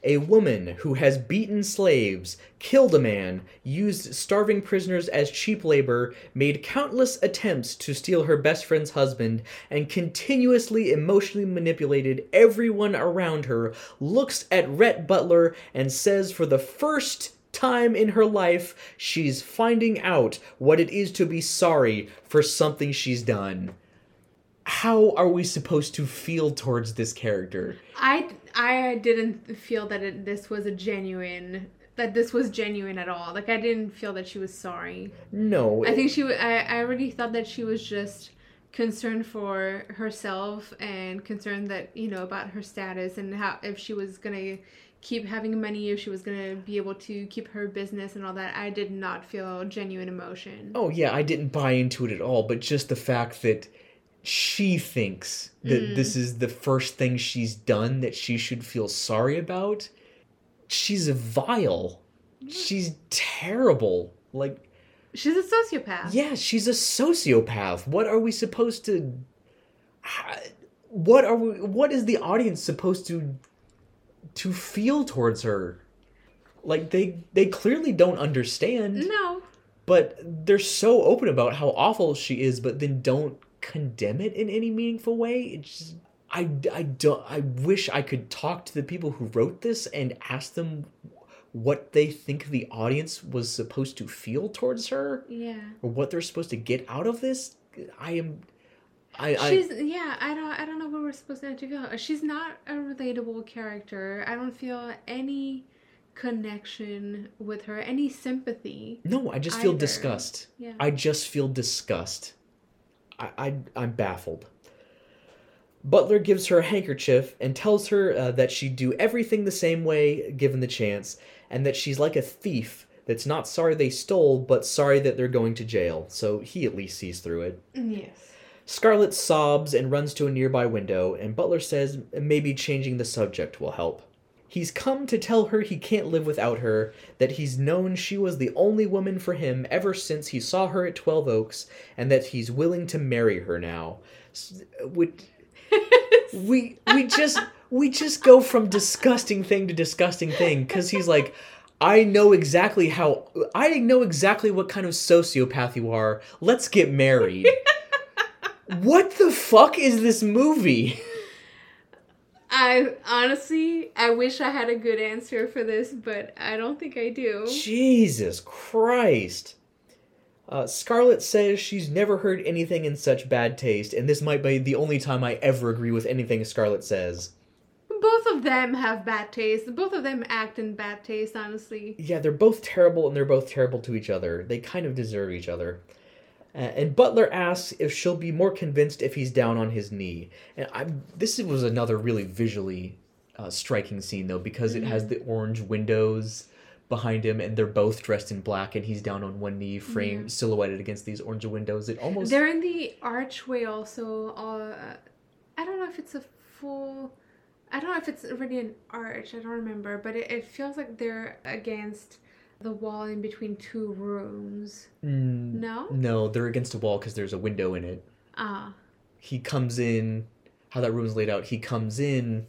a woman who has beaten slaves, killed a man, used starving prisoners as cheap labor, made countless attempts to steal her best friend's husband, and continuously emotionally manipulated everyone around her, looks at Rhett Butler and says for the first time in her life she's finding out what it is to be sorry for something she's done. How are we supposed to feel towards this character? I I didn't feel that it, this was a genuine that this was genuine at all. Like I didn't feel that she was sorry. No, I think she. I I already thought that she was just concerned for herself and concerned that you know about her status and how if she was gonna keep having money if she was gonna be able to keep her business and all that i did not feel genuine emotion Oh yeah, I didn't buy into it at all, but just the fact that she thinks that Mm. this is the first thing she's done that she should feel sorry about. She's vile. She's terrible. Like, She's a sociopath. yeah, she's a sociopath. What are we supposed to. What are we. What is the audience supposed to. to feel towards her? Like, they, they clearly don't understand No. but they're so open about how awful she is but then don't condemn it in any meaningful way it's just i i don't i wish i could talk to the people who wrote this and ask them what they think the audience was supposed to feel towards her Yeah. or what they're supposed to get out of this i am i i She's yeah, I don't I don't know what we're supposed to feel. She's not a relatable character. I don't feel any connection with her, any sympathy. no i just feel either. disgust Yeah. I just feel disgust. I, I I'm baffled. Butler gives her a handkerchief and tells her uh, that she'd do everything the same way given the chance, and that she's like a thief that's not sorry they stole, but sorry that they're going to jail. So he at least sees through it. Yes. Scarlet sobs and runs to a nearby window, and Butler says maybe changing the subject will help. He's come to tell her he can't live without her, that he's known she was the only woman for him ever since he saw her at Twelve Oaks, and that he's willing to marry her now. [laughs] We, we just we just go from disgusting thing to disgusting thing because he's like, I know exactly how I know exactly what kind of sociopath you are. Let's get married. [laughs] what the fuck is this movie? I honestly, I wish I had a good answer for this, but I don't think I do. Jesus Christ. Uh, Scarlett says she's never heard anything in such bad taste, and this might be the only time I ever agree with anything Scarlett says. Both of them have bad taste. Both of them act in bad taste, honestly. Yeah, they're both terrible, and they're both terrible to each other. They kind of deserve each other. Uh, and Butler asks if she'll be more convinced if he's down on his knee. And I, this was another really visually uh, striking scene, though, because it has the orange windows behind him, and they're both dressed in black, and he's down on one knee, framed, Yeah. silhouetted against these orange windows. It almost They're in the archway also. Uh, I don't know if it's a full. I don't know if it's really an arch. I don't remember, but it, it feels like they're against the wall in between two rooms. Mm, No. no, they're against a wall because there's a window in it. Ah. he comes in how that room's laid out he comes in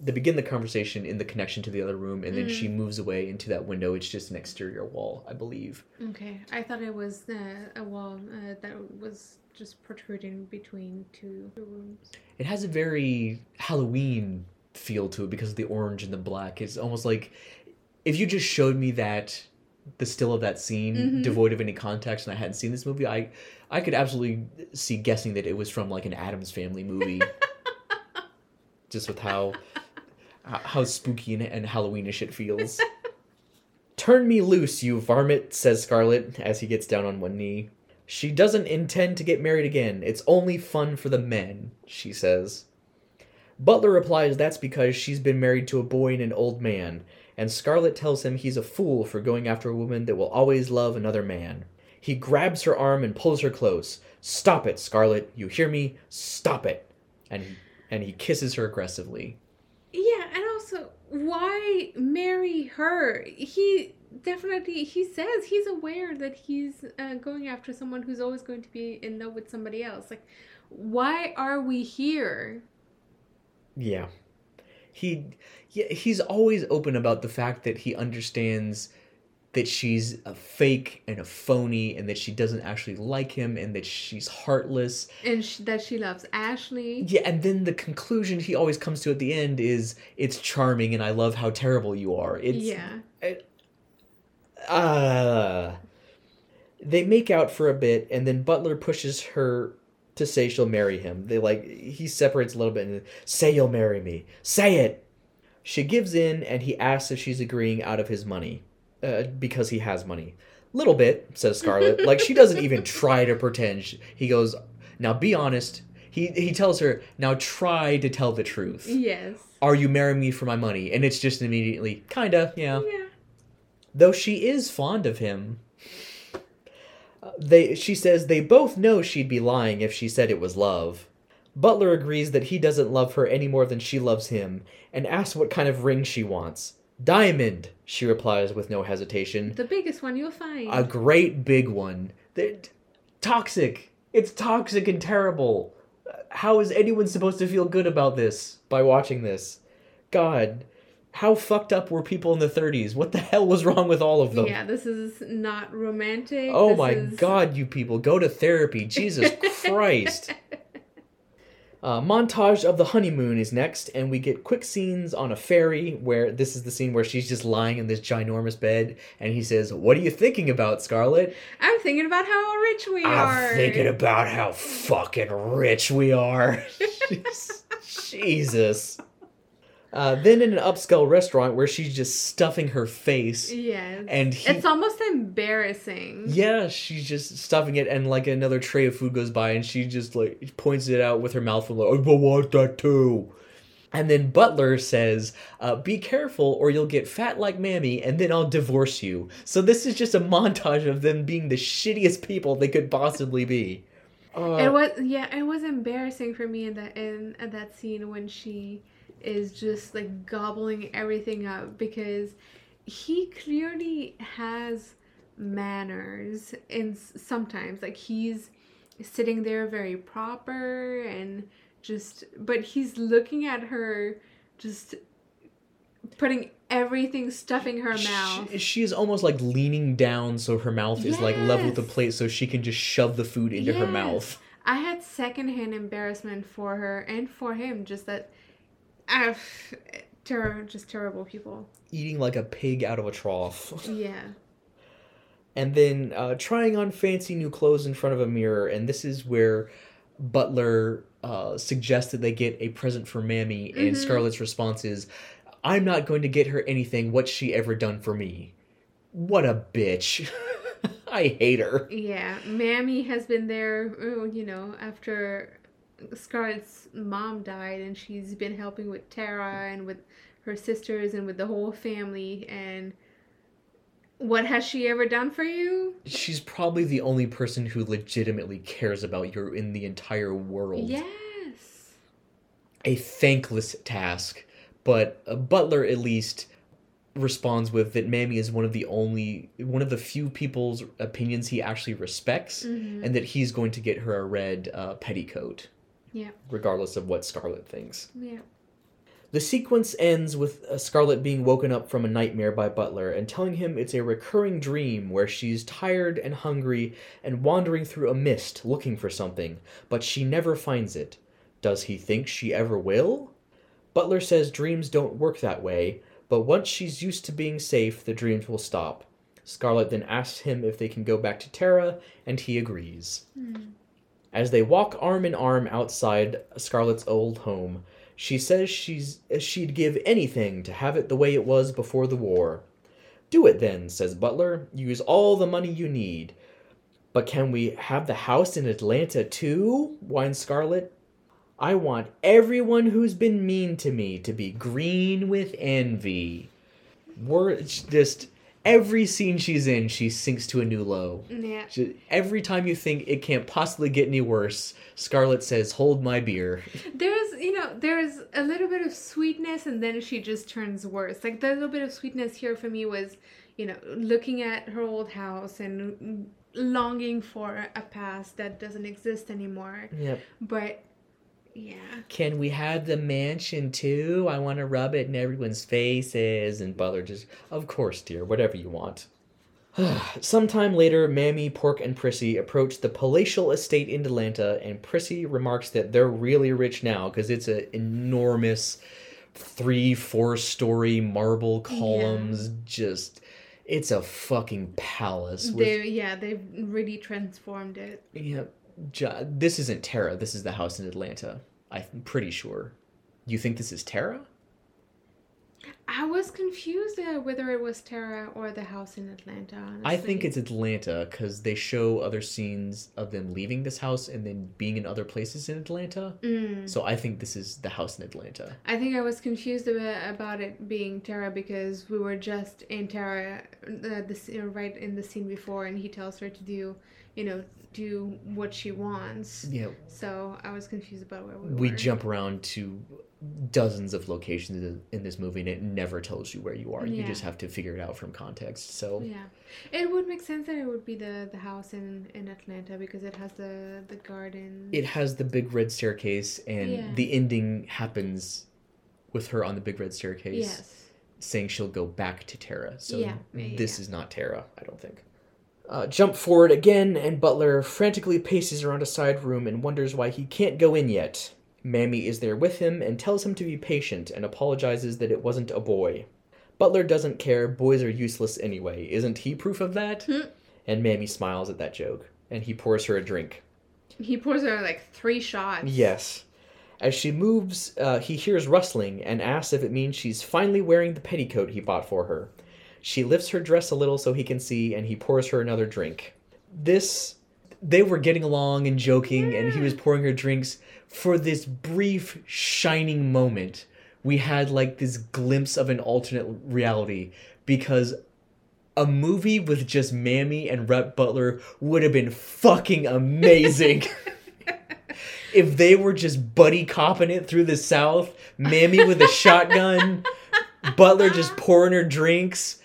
they begin the conversation in the connection to the other room and then Mm. she moves away into that window it's just an exterior wall i believe Okay. I thought it was uh, a wall uh, that was just protruding between two rooms. it has a very halloween feel to it because of the orange and the black it's almost like if you just showed me that the still of that scene Mhm. devoid of any context and i hadn't seen this movie i i could absolutely see guessing that it was from like an Addams Family movie. [laughs] Just with how how how spooky and, and halloweenish it feels. [laughs] Turn me loose you varmint says scarlett as he gets down on one knee. She doesn't intend to get married again. It's only fun for the men she says. Butler replies that's because she's been married to a boy and an old man and scarlett tells him he's a fool for going after a woman that will always love another man he grabs her arm and pulls her close stop it scarlett you hear me stop it and he, and he kisses her aggressively Yeah, and also, why marry her? He definitely he says he's aware that he's uh, going after someone who's always going to be in love with somebody else. Like, why are we here? Yeah. He yeah, he's always open about the fact that he understands that she's a fake and a phony and that she doesn't actually like him and that she's heartless. And sh- that she loves Ashley. Yeah, and then the conclusion he always comes to at the end is it's charming and I love how terrible you are. It's yeah. uh they make out for a bit and then Butler pushes her to say she'll marry him. They like he separates a little bit and say you'll marry me. Say it. She gives in and he asks if she's agreeing out of his money uh, because he has money. Little bit, says Scarlett. like she doesn't even try to pretend. She- He goes, "Now be honest." He he tells her, "Now try to tell the truth. Yes. Are you marrying me for my money?" And it's just immediately, "Kinda, yeah." Yeah. though she is fond of him. They she says they both know she'd be lying if she said it was love. Butler agrees that he doesn't love her any more than she loves him and asks what kind of ring she wants. Diamond, she replies with no hesitation. The biggest one you'll find. A great big one. They're toxic. It's toxic and terrible. How is anyone supposed to feel good about this by watching this? God, how fucked up were people in the 30s? What the hell was wrong with all of them? yeah, this is not romantic. Oh This my is- god, you people, go to therapy. Jesus [laughs] Christ. Uh, montage of the honeymoon is next, and we get quick scenes on a ferry where this is the scene where she's just lying in this ginormous bed, and he says, What are you thinking about, Scarlett? I'm thinking about how rich we are. I'm thinking about how fucking rich we are. [laughs] Jesus. [laughs] Uh, then in an upscale restaurant where she's just stuffing her face, Yes. and he, it's almost embarrassing. yeah, she's just stuffing it, and like another tray of food goes by, and she just like points it out with her mouth full, like, I want that too. And then Butler says, uh, "Be careful, or you'll get fat like Mammy, and then I'll divorce you." So this is just a montage of them being the shittiest people they could possibly be. Uh, It was yeah, it was embarrassing for me in that in, in that scene when she is just like gobbling everything up because he clearly has manners and sometimes like he's sitting there very proper and just but he's looking at her just putting everything stuffing her mouth She, she is almost like leaning down so her mouth is like level with the plate so she can just shove the food into her mouth. I had secondhand embarrassment for her and for him. Just that, uh, ter- just terrible people. Eating like a pig out of a trough. [laughs] Yeah. and then uh, trying on fancy new clothes in front of a mirror. And this is where Butler uh, suggests that they get a present for Mammy, and Mhm. Scarlett's response is, "I'm not going to get her anything. What's she ever done for me? What a bitch! [laughs] I hate her." Yeah. Mammy has been there, oh, you know, after Scarlett's mom died, and she's been helping with Tara and with her sisters and with the whole family. And what has she ever done for you? She's probably the only person who legitimately cares about you in the entire world. Yes. a thankless task, but uh, Butler at least responds with that Mammy is one of the only one of the few people's opinions he actually respects, Mhm. and that he's going to get her a red uh, petticoat. Yeah. Regardless of what Scarlett thinks. Yeah. The sequence ends with uh, Scarlett being woken up from a nightmare by Butler and telling him it's a recurring dream where she's tired and hungry and wandering through a mist looking for something, but she never finds it. Does he think she ever will? Butler says dreams don't work that way, but once she's used to being safe, the dreams will stop. Scarlett then asks him if they can go back to Tara, and he agrees. As they walk arm in arm outside Scarlett's old home, she says she's she'd give anything to have it the way it was before the war. Do it then, says Butler. Use all the money you need. But can we have the house in Atlanta too? whines Scarlett. I want everyone who's been mean to me to be green with envy. We're just every scene she's in, she sinks to a new low. Yeah. Ju- Every time you think it can't possibly get any worse, Scarlett says, "Hold my beer." [laughs] There's, you know, there's a little bit of sweetness and then she just turns worse. Like the little bit of sweetness here for me was, you know, looking at her old house and longing for a past that doesn't exist anymore. Yep. But yeah. Can we have the mansion too? I want to rub it in everyone's faces. And Butler just, of course, dear, whatever you want. [sighs] Sometime later, Mammy, Pork, and Prissy approach the palatial estate in Atlanta, and Prissy remarks that they're really rich now because it's an enormous three, four story marble columns. Just, it's a fucking palace. With, They yeah, they've really transformed it. yeah, this isn't Tara. This is the house in Atlanta. I'm pretty sure. You think this is Tara? I was confused uh, whether it was Tara or the house in Atlanta. Honestly. I think it's Atlanta because they show other scenes of them leaving this house and then being in other places in Atlanta. Mm. So I think this is the house in Atlanta. I think I was confused about, it being Tara because we were just in Tara, uh, the right in the scene before, and he tells her to do, you know, do what she wants. Yeah, So I was confused about where we, we were. jump around to dozens of locations in- this movie, and it never tells you where you are. Yeah. You just have to figure it out from context. So Yeah, it would make sense that it would be the the house in in Atlanta because it has the the garden. it has the big red staircase, and Yeah. the ending happens with her on the big red staircase. yes. saying she'll go back to Tara. So Yeah, this is not Tara, I don't think. Uh, jump forward again, and Butler frantically paces around a side room and wonders why he can't go in yet. Mammy is there with him and tells him to be patient and apologizes that it wasn't a boy. Butler doesn't care, boys are useless anyway. Isn't he proof of that? Hmm. And Mammy smiles at that joke, and he pours her a drink. He pours her like three shots. Yes. As she moves, uh, he hears rustling and asks if it means she's finally wearing the petticoat he bought for her. She lifts her dress a little so he can see, and he pours her another drink. This, they were getting along and joking, and he was pouring her drinks. For this brief, shining moment, we had like this glimpse of an alternate reality because a movie with just Mammy and Rhett Butler would have been fucking amazing. [laughs] if they were just buddy copping it through the South, Mammy with a shotgun, Butler just pouring her drinks.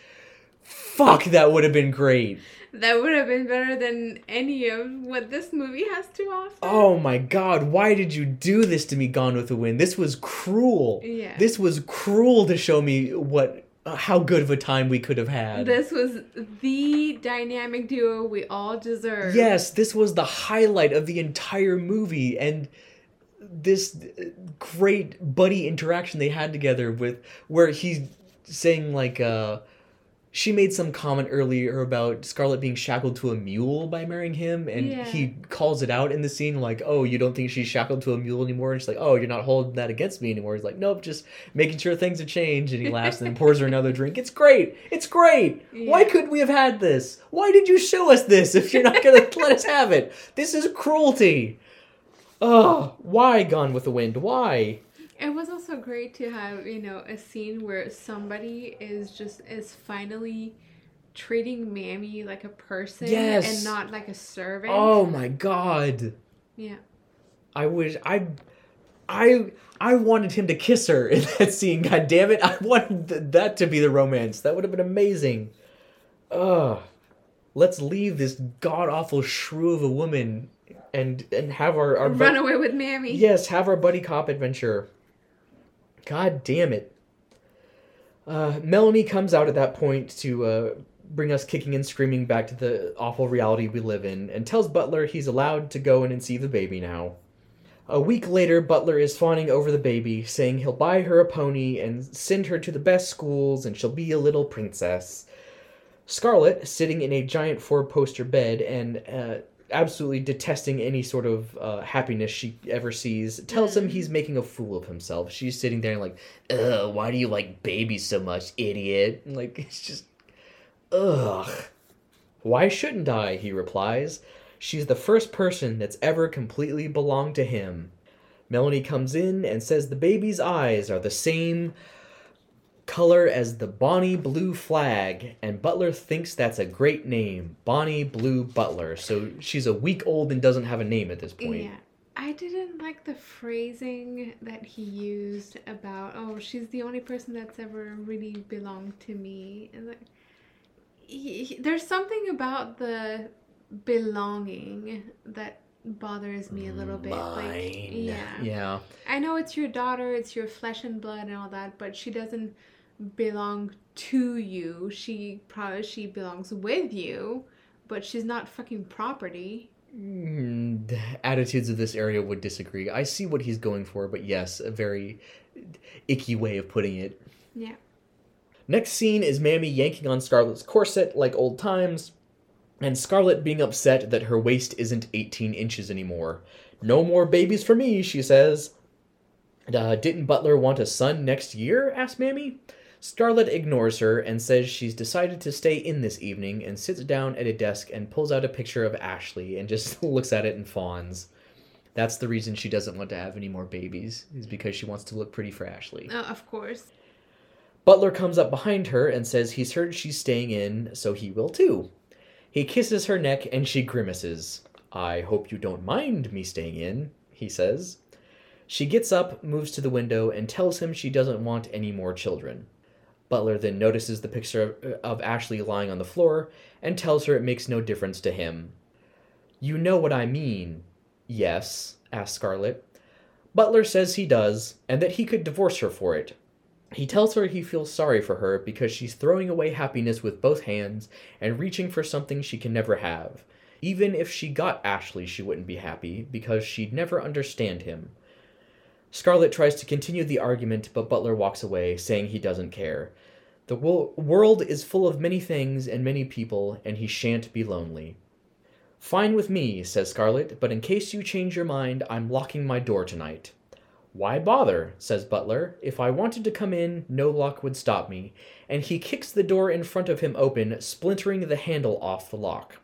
Fuck, that would have been great. That would have been better than any of what this movie has to offer. Oh my god, why did you do this to me, Gone with the Wind? This was cruel. Yeah. This was cruel to show me what uh, how good of a time we could have had. This was the dynamic duo we all deserve. Yes, this was the highlight of the entire movie, and this uh, great buddy interaction they had together with where he's saying like uh she made some comment earlier about Scarlett being shackled to a mule by marrying him, and Yeah. he calls it out in the scene, like, "Oh, you don't think she's shackled to a mule anymore?" And she's like, "Oh, you're not holding that against me anymore." He's like, "Nope, just making sure things have changed." And he laughs and then pours her another drink. It's great. It's great. Why couldn't we have had this? Why did you show us this if you're not gonna [laughs] let us have it? This is cruelty. Oh, why Gone with the Wind? Why? It was also great to have, you know, a scene where somebody is just is finally treating Mammy like a person Yes. and not like a servant. Oh my god. Yeah. I wish I I I wanted him to kiss her in [laughs] that scene. God damn it! I wanted th- that to be the romance. That would have been amazing. Ugh. Let's leave this god awful shrew of a woman and and have our our Run away with Mammy. yes have our buddy cop adventure. God damn it. Uh, Melanie comes out at that point to uh, bring us kicking and screaming back to the awful reality we live in and tells Butler he's allowed to go in and see the baby now. A week later, Butler is fawning over the baby, saying he'll buy her a pony and send her to the best schools and she'll be a little princess. Scarlett, sitting in a giant four poster bed and uh, absolutely detesting any sort of uh, happiness she ever sees, tells him he's making a fool of himself. She's sitting there like, ugh, why do you like babies so much, idiot? Like, it's just, ugh. Why shouldn't I? He replies. She's the first person that's ever completely belonged to him. Melanie comes in and says the baby's eyes are the same color as the Bonnie Blue flag, and Butler thinks that's a great name. Bonnie Blue Butler. So she's a week old and doesn't have a name at this point. Yeah. I didn't like the phrasing that he used about, oh, she's the only person that's ever really belonged to me. And like, he, he- there's something about the belonging that bothers me a little bit. Like, Mine. yeah. Yeah. I know it's your daughter, it's your flesh and blood and all that, but she doesn't belong to you. She probably she belongs with you, but she's not fucking property. Mm, the attitudes of this area would disagree. I see what he's going for, but yes, a very icky way of putting it. Yeah. Next scene is Mammy yanking on Scarlett's corset like old times, and Scarlett being upset that her waist isn't 18 inches anymore. No more babies for me, she says. Uh, didn't Butler want a son next year? asks Mammy. Scarlett ignores her and says she's decided to stay in this evening and sits down at a desk and pulls out a picture of Ashley and just [laughs] looks at it and fawns. That's the reason she doesn't want to have any more babies, is because she wants to look pretty for Ashley. Uh, of course. Butler comes up behind her and says he's heard she's staying in, so he will too. He kisses her neck and she grimaces. I hope you don't mind me staying in, he says. She gets up, moves to the window, and tells him she doesn't want any more children. Butler then notices the picture uh, of Ashley lying on the floor and tells her it makes no difference to him. You know what I mean. Yes, asks Scarlett. Butler says he does, and that he could divorce her for it. He tells her he feels sorry for her because she's throwing away happiness with both hands and reaching for something she can never have. Even if she got Ashley, she wouldn't be happy because she'd never understand him. Scarlett tries to continue the argument, but Butler walks away, saying he doesn't care. The wo- world is full of many things and many people, and he shan't be lonely. Fine with me, says Scarlett, but in case you change your mind, I'm locking my door tonight. Why bother, says Butler. If I wanted to come in, no lock would stop me, and he kicks the door in front of him open, splintering the handle off the lock.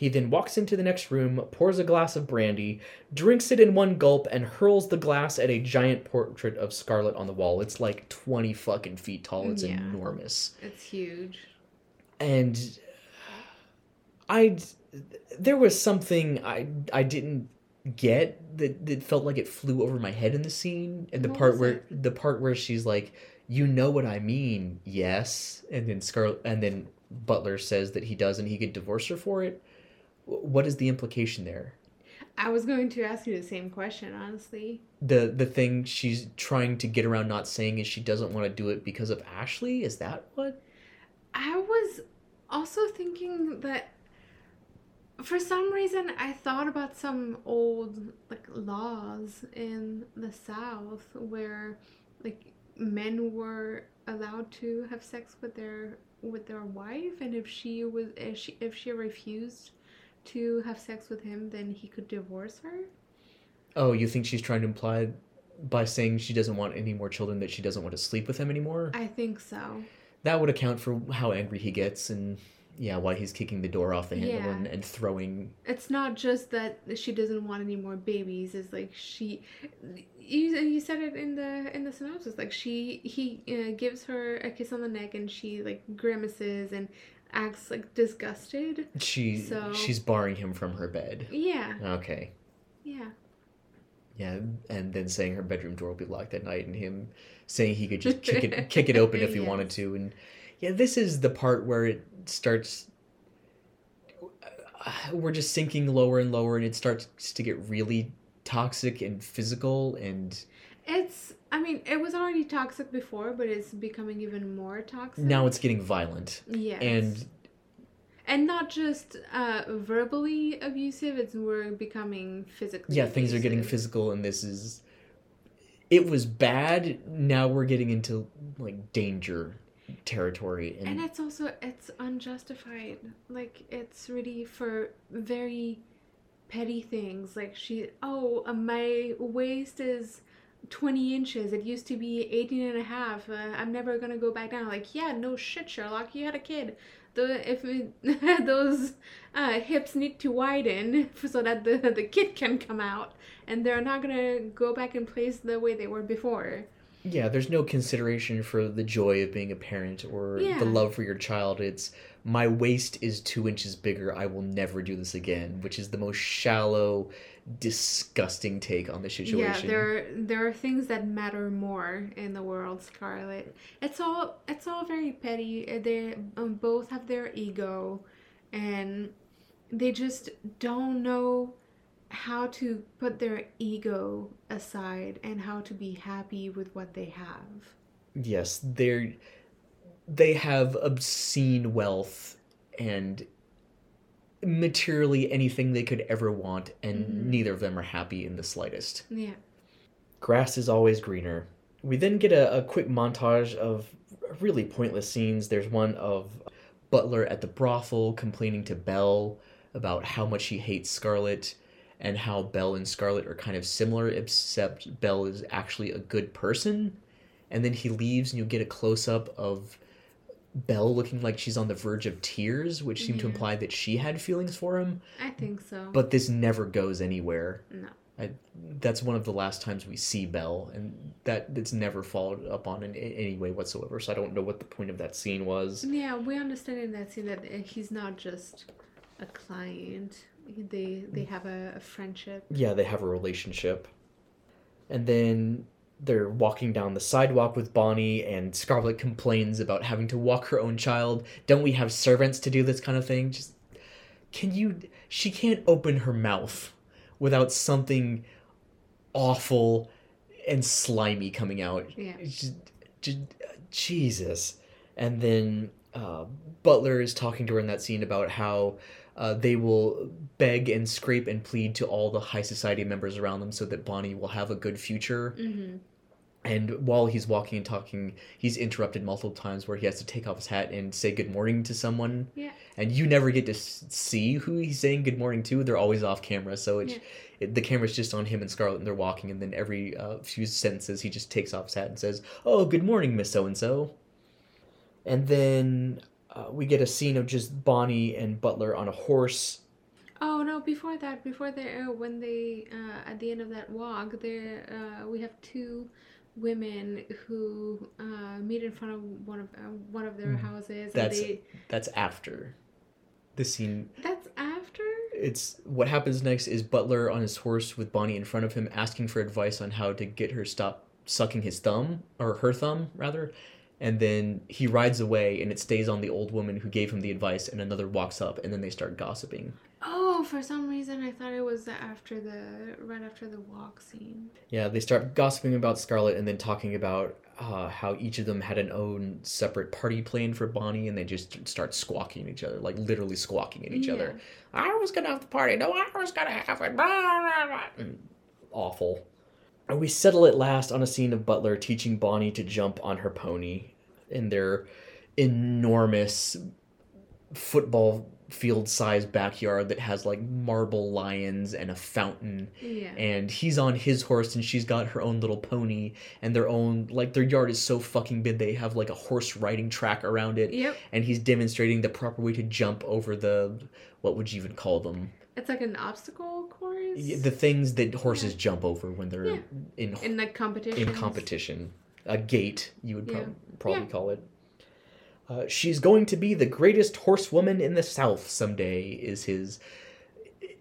He then walks into the next room, pours a glass of brandy, drinks it in one gulp, and hurls the glass at a giant portrait of Scarlett on the wall. It's like 20 fucking feet tall. It's Yeah. enormous. It's huge. And I there was something I I didn't get that, that felt like it flew over my head in the scene and the What part where it? the part where she's like you know what I mean yes and then Scarlett and then Butler says that he does and he could divorce her for it what is the implication there? I was going to ask you the same question, honestly. the the thing she's trying to get around not saying is she doesn't want to do it because of Ashley? Is that what? I was also thinking that for some reason I thought about some old like laws in the South where like men were allowed to have sex with their with their wife and if she was if she if she refused to have sex with him then he could divorce her. oh you think she's trying to imply by saying she doesn't want any more children that she doesn't want to sleep with him anymore I think so. that would account for how angry he gets and yeah why he's kicking the door off the handle Yeah. and, and throwing it's not just that she doesn't want any more babies it's like she you, you said it in the in the synopsis like she he uh, gives her a kiss on the neck and she like grimaces and acts like disgusted. She So- she's barring him from her bed. Yeah. Okay. Yeah. Yeah and then saying her bedroom door will be locked at night and him saying he could [laughs] just kick it kick it open if he Yes. wanted to. And yeah this is the part where it starts uh, we're just sinking lower and lower and it starts to get really toxic and physical and it's i mean it was already toxic before but it's becoming even more toxic. Now it's getting violent. Yes. And and not just uh verbally abusive it's we're becoming physically yeah things are getting physical and this is it was bad. Now we're getting into like danger territory and, and it's also it's unjustified. Like it's really for very petty things. Like she oh my waist is 20 inches. It used to be 18 and a half. Uh, i'm never gonna go back down. Like yeah no shit sherlock. You had a kid. The if it, [laughs] those uh, hips need to widen [laughs] so that the, the kid can come out and they're not gonna go back in place the way they were before yeah there's no consideration for the joy of being a parent or Yeah. the love for your child it's my waist is two inches bigger i will never do this again which is the most shallow disgusting take on the situation Yeah, there there are things that matter more in the world, Scarlett. It's all it's all very petty. Uh, They um, both have their ego, and they just don't know how to put their ego aside and how to be happy with what they have. yes they're they have obscene wealth and materially anything they could ever want and Mhm. neither of them are happy in the slightest Yeah. grass is always greener we then get a, a quick montage of really pointless scenes there's one of butler at the brothel complaining to belle about how much he hates scarlett and how belle and scarlett are kind of similar except belle is actually a good person and then he leaves and you get a close-up of belle looking like she's on the verge of tears which seemed to imply that she had feelings for him I think so. but this never goes anywhere no. I, that's one of the last times we see Belle, and that it's never followed up on in a- any way whatsoever. So I don't know what the point of that scene was. Yeah, we understand in that scene that uh, he's not just a client. They they have a, a friendship. Yeah, they have a relationship. And then they're walking down the sidewalk with Bonnie, and Scarlett complains about having to walk her own child. Don't we have servants to do this kind of thing? Just can you? She can't open her mouth without something awful and slimy coming out. Yeah. Just, just, Jesus. And then uh, Butler is talking to her in that scene about how uh, they will beg and scrape and plead to all the high society members around them so that Bonnie will have a good future. Mm-hmm. And while he's walking and talking, he's interrupted multiple times where he has to take off his hat and say good morning to someone. Yeah. And you never get to see who he's saying good morning to. They're always off camera, so it's, Yeah. it, the camera's just on him and Scarlett, and they're walking. And then every uh, few sentences, he just takes off his hat and says, "Oh, good morning, Miss So and So." And then uh, we get a scene of just Bonnie and Butler on a horse. Oh no! Before that, before they uh, when they uh, at the end of that walk, there uh, we have two women who uh, meet in front of one of uh, one of their houses. Mm. That's- and they, That's after the scene. that's after. It's what happens next is Butler on his horse with Bonnie in front of him, asking for advice on how to get her stop sucking his thumb or her thumb rather. And then he rides away, and it stays on the old woman who gave him the advice. And another walks up, and then they start gossiping. Oh, for some reason I thought it was after the right after the walk scene. Yeah, they start gossiping about Scarlett, and then talking about uh, how each of them had an own separate party plan for Bonnie, and they just start squawking at each other, like literally squawking at each Yeah. other. I was gonna have the party. No, I was gonna have it. Blah, blah, blah. Awful. And we settle at last on a scene of Butler teaching Bonnie to jump on her pony in their enormous football field sized backyard that has like marble lions and a fountain Yeah. and he's on his horse and she's got her own little pony and their own like their yard is so fucking big they have like a horse riding track around it Yep. and he's demonstrating the proper way to jump over the what would you even call them It's like an obstacle course. The things that horses jump over when they're Yeah. in in like competition. in competition a gate you would prob- Yeah. probably Yeah. call it uh, she's going to be the greatest horsewoman in the south someday is his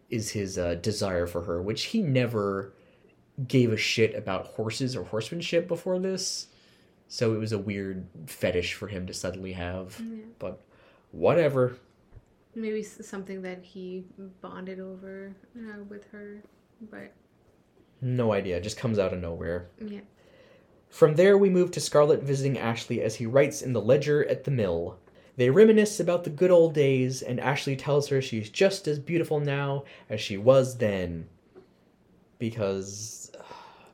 is his uh, desire for her which he never gave a shit about horses or horsemanship before this so it was a weird fetish for him to suddenly have Yeah. but whatever Maybe something that he bonded over uh, with her, but no idea it just comes out of nowhere yeah. From there, we move to Scarlett visiting Ashley as he writes in the ledger at the mill. They reminisce about the good old days, and Ashley tells her she's just as beautiful now as she was then. Because uh,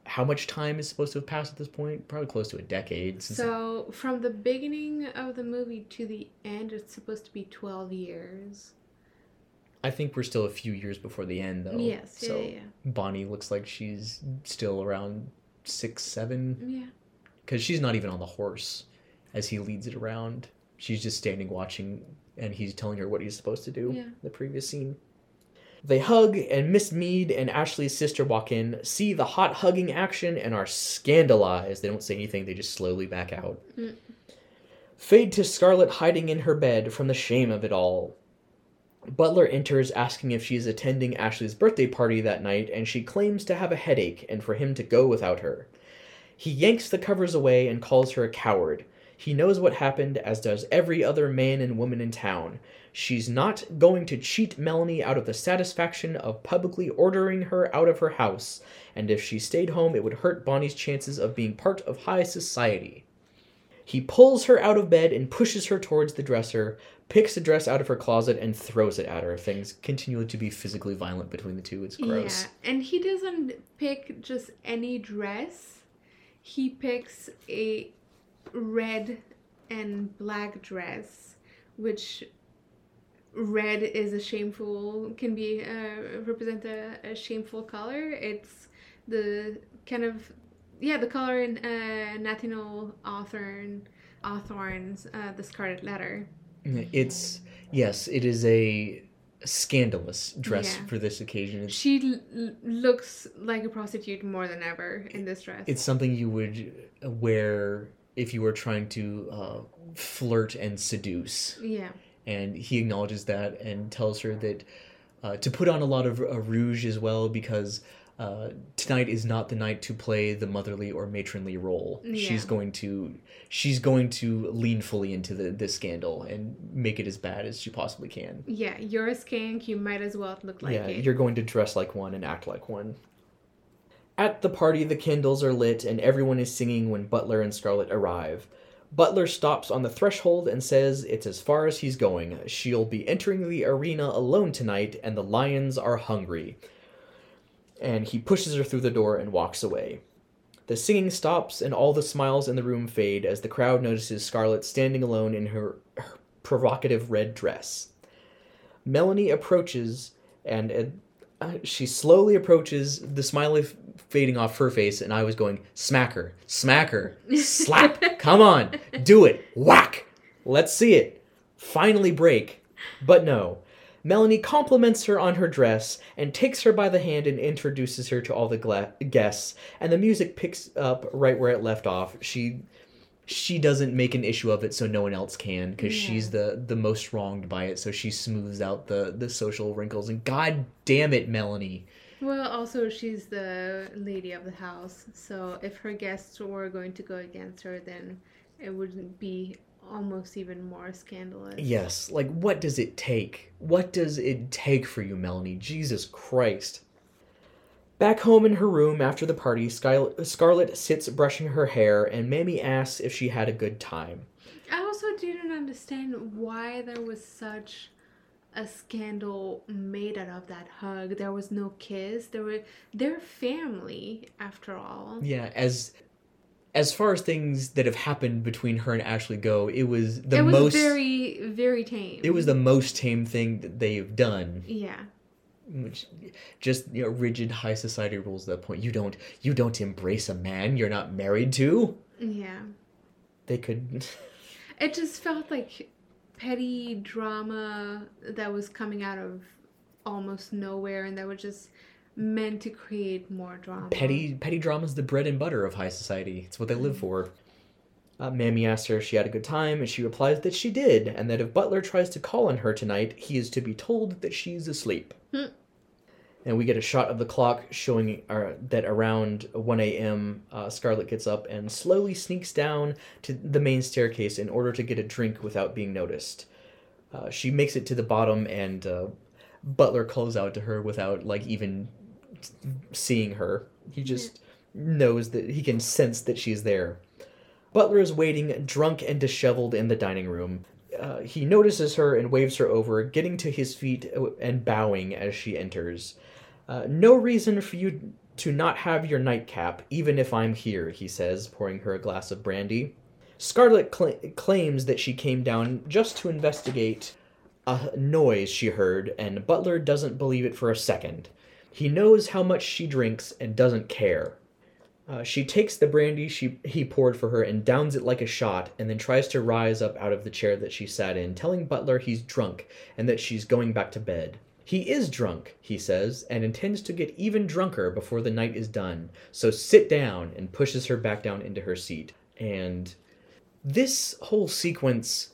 how much time is supposed to have passed at this point? Probably close to a decade. Since So from the beginning of the movie to the end, it's supposed to be twelve years. I think we're still a few years before the end, though. yes. Yeah. So yeah. Bonnie looks like she's still around six, seven. Yeah. because she's not even on the horse as he leads it around. She's just standing watching, and he's telling her what he's supposed to do. Yeah. The previous scene. They hug, and Miss Meade and Ashley's sister walk in, see the hot hugging action, and are scandalized. They don't say anything, they just slowly back out. Mm. Fade to Scarlett hiding in her bed from the shame of it all. Butler enters asking if she is attending Ashley's birthday party that night, and she claims to have a headache and for him to go without her. He yanks the covers away and calls her a coward. He knows what happened, as does every other man and woman in town. She's not going to cheat Melanie out of the satisfaction of publicly ordering her out of her house, and if she stayed home, it would hurt Bonnie's chances of being part of high society. He pulls her out of bed and pushes her towards the dresser, picks a dress out of her closet, and throws it at her. Things continue to be physically violent between the two. It's gross. Yeah, and he doesn't pick just any dress. He picks a red and black dress, which red is a shameful can be uh, represent a, a shameful color. It's the kind of yeah the color in uh, Nathaniel Hawthorne Hawthorne's uh, The Scarlet Letter. It's yes, it is a scandalous dress Yeah. for this occasion. It's She l- looks like a prostitute more than ever in this dress. it's something you would wear if you were trying to uh, flirt and seduce. yeah. and he acknowledges that and tells her that uh, to put on a lot of uh, rouge as well because uh, tonight is not the night to play the motherly or matronly role. Yeah. She's going to she's going to lean fully into the this scandal and make it as bad as she possibly can. Yeah, you're a skank. You might as well look like yeah, it. you're going to dress like one and act like one. At the party, the candles are lit and everyone is singing when Butler and Scarlett arrive. Butler stops on the threshold and says it's as far as he's going. She'll be entering the arena alone tonight, and the lions are hungry. And he pushes her through the door and walks away. The singing stops, and all the smiles in the room fade as the crowd notices Scarlett standing alone in her, her provocative red dress. Melanie approaches, and uh, uh, she slowly approaches, the smile f- fading off her face, and I was going, smack her, smack her, slap, [laughs] come on, do it, whack, let's see it. Finally break. But no. Melanie compliments her on her dress and takes her by the hand and introduces her to all the gla- guests, and the music picks up right where it left off. She she doesn't make an issue of it so no one else can because Yeah. she's the the most wronged by it so she smooths out the the social wrinkles and god damn it melanie Well, also she's the lady of the house, so if her guests were going to go against her, then it wouldn't be almost even more scandalous. yes like what does it take what does it take for you melanie jesus christ back home in her room after the party scarlett sits brushing her hair and Mammy asks if she had a good time I also didn't understand why there was such a scandal made out of that hug. There was no kiss. There were they're family after all. yeah as as far as things that have happened between her and ashley go it was the it was most very very tame. it was the most tame thing that they've done yeah. which just you know rigid high society rules at that point you don't you don't embrace a man you're not married to Yeah. they could [laughs] It just felt like petty drama that was coming out of almost nowhere and that was just meant to create more drama. petty petty drama is the bread and butter of high society it's what they live for uh, Mammy asks her if she had a good time, and she replies that she did, and that if Butler tries to call on her tonight, he is to be told that she's asleep. Hmm. And we get a shot of the clock showing uh, that around 1 a.m., uh, Scarlett gets up and slowly sneaks down to the main staircase in order to get a drink without being noticed. Uh, she makes it to the bottom, and uh, Butler calls out to her without like even seeing her. He just knows that he can sense that she's there. Butler is waiting, drunk and disheveled, in the dining room. Uh, he notices her and waves her over, getting to his feet and bowing as she enters. Uh, no reason for you to not have your nightcap, even if I'm here, he says, pouring her a glass of brandy. Scarlett cla claims that she came down just to investigate a noise she heard, and Butler doesn't believe it for a second. He knows how much she drinks and doesn't care. Uh, she takes the brandy she he poured for her and downs it like a shot, and then tries to rise up out of the chair that she sat in, telling Butler he's drunk and that she's going back to bed. He is drunk, he says, and intends to get even drunker before the night is done. So sit down and pushes her back down into her seat. And this whole sequence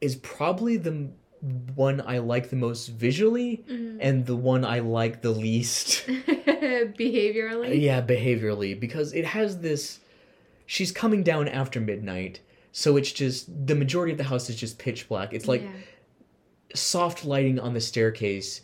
is probably the one I like the most visually Mhm. and the one I like the least. [laughs] Behaviorally. Yeah, behaviorally, because it has this. She's coming down after midnight, so it's just the majority of the house is just pitch black. It's like Yeah. soft lighting on the staircase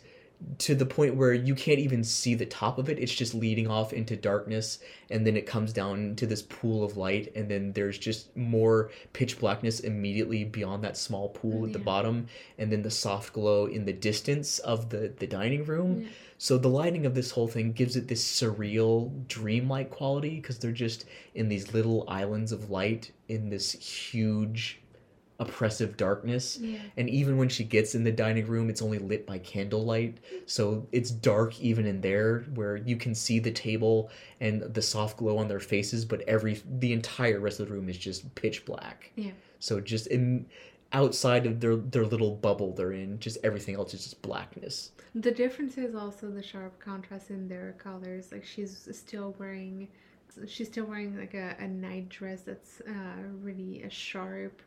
to the point where you can't even see the top of it. It's just leading off into darkness, and then it comes down to this pool of light, and then there's just more pitch blackness immediately beyond that small pool at the Yeah. bottom, and then the soft glow in the distance of the the dining room. Yeah. So the lighting of this whole thing gives it this surreal, dreamlike quality because they're just in these little islands of light in this huge, oppressive darkness. Yeah. And even when she gets in the dining room, it's only lit by candlelight. So it's dark even in there where you can see the table and the soft glow on their faces, but every the entire rest of the room is just pitch black. Yeah. So just in outside of their their little bubble they're in, just everything else is just blackness. The difference is also the sharp contrast in their colors. Like she's still wearing, she's still wearing like a, a night dress that's uh, really a sharp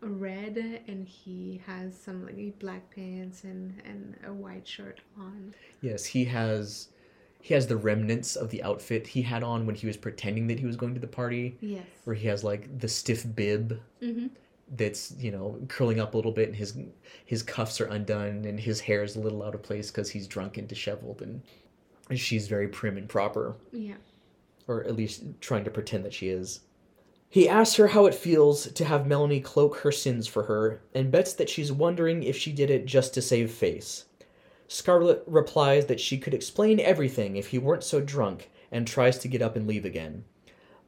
red and he has some like black pants and and a white shirt on. Yes, he has he has the remnants of the outfit he had on when he was pretending that he was going to the party, Yes. where he has like the stiff bib Mm-hmm. that's you know curling up a little bit, and his his cuffs are undone, and his hair is a little out of place because he's drunk and disheveled, and she's very prim and proper, Yeah. or at least trying to pretend that she is. He asks her how it feels to have Melanie cloak her sins for her, and bets that she's wondering if she did it just to save face. Scarlett replies that she could explain everything if he weren't so drunk, and tries to get up and leave again.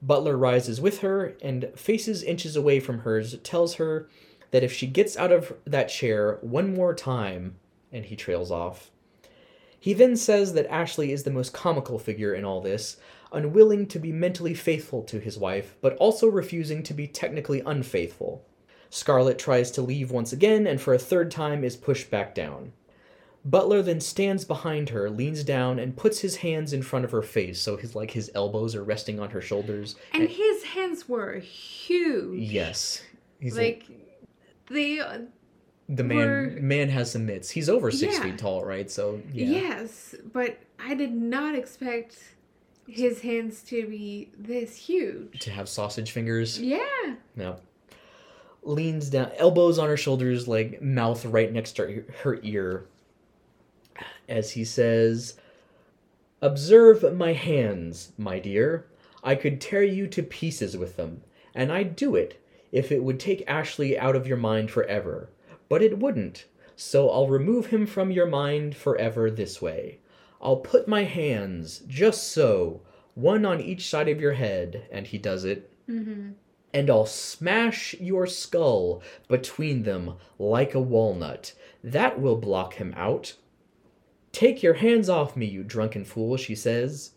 Butler rises with her and faces inches away from hers, tells her that if she gets out of that chair one more time, and he trails off. He then says that Ashley is the most comical figure in all this, unwilling to be mentally faithful to his wife, but also refusing to be technically unfaithful. Scarlett tries to leave once again, and for a third time is pushed back down. Butler then stands behind her, leans down, and puts his hands in front of her face, so his like his elbows are resting on her shoulders. And his hands were huge. yes, he's like they uh, the man. were- Man has some mitts. He's over six Yeah. feet tall, right? So yeah. Yes, but I did not expect his hands to be this huge. to have sausage fingers. Yeah. No. Leans down, elbows on her shoulders, like mouth right next to her, her ear, as he says, Observe my hands, my dear. I could tear you to pieces with them, and I'd do it if it would take Ashley out of your mind forever. But it wouldn't, so I'll remove him from your mind forever this way. I'll put my hands, just so, one on each side of your head, and he does it, Mm-hmm. and I'll smash your skull between them like a walnut. That will block him out. Take your hands off me, you drunken fool, she says.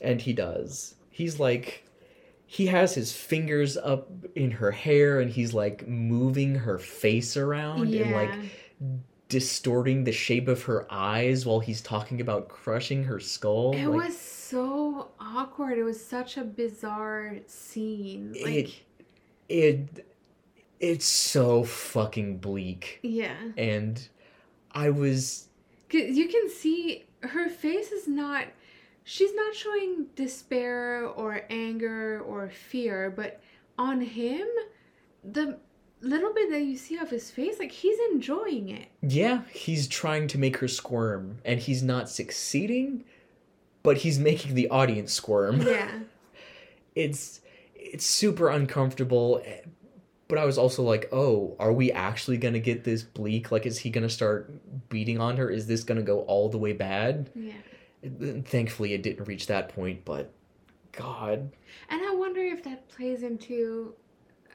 And he does. He's like, he has his fingers up in her hair and he's like moving her face around Yeah. and like distorting the shape of her eyes while he's talking about crushing her skull. it like, was so awkward. It was such a bizarre scene. Like, it, it, it's so fucking bleak. yeah. and I was 'Cause You can see her face is not. She's not showing despair or anger or fear, but on him, the little bit that you see of his face, like he's enjoying it. yeah, he's trying to make her squirm and he's not succeeding, but he's making the audience squirm. Yeah. [laughs] It's it's super uncomfortable, eh, but I was also like, "Oh, are we actually going to get this bleak? Like is he going to start beating on her? Is this going to go all the way bad?" Yeah. Thankfully it didn't reach that point, but god, And I wonder if that plays into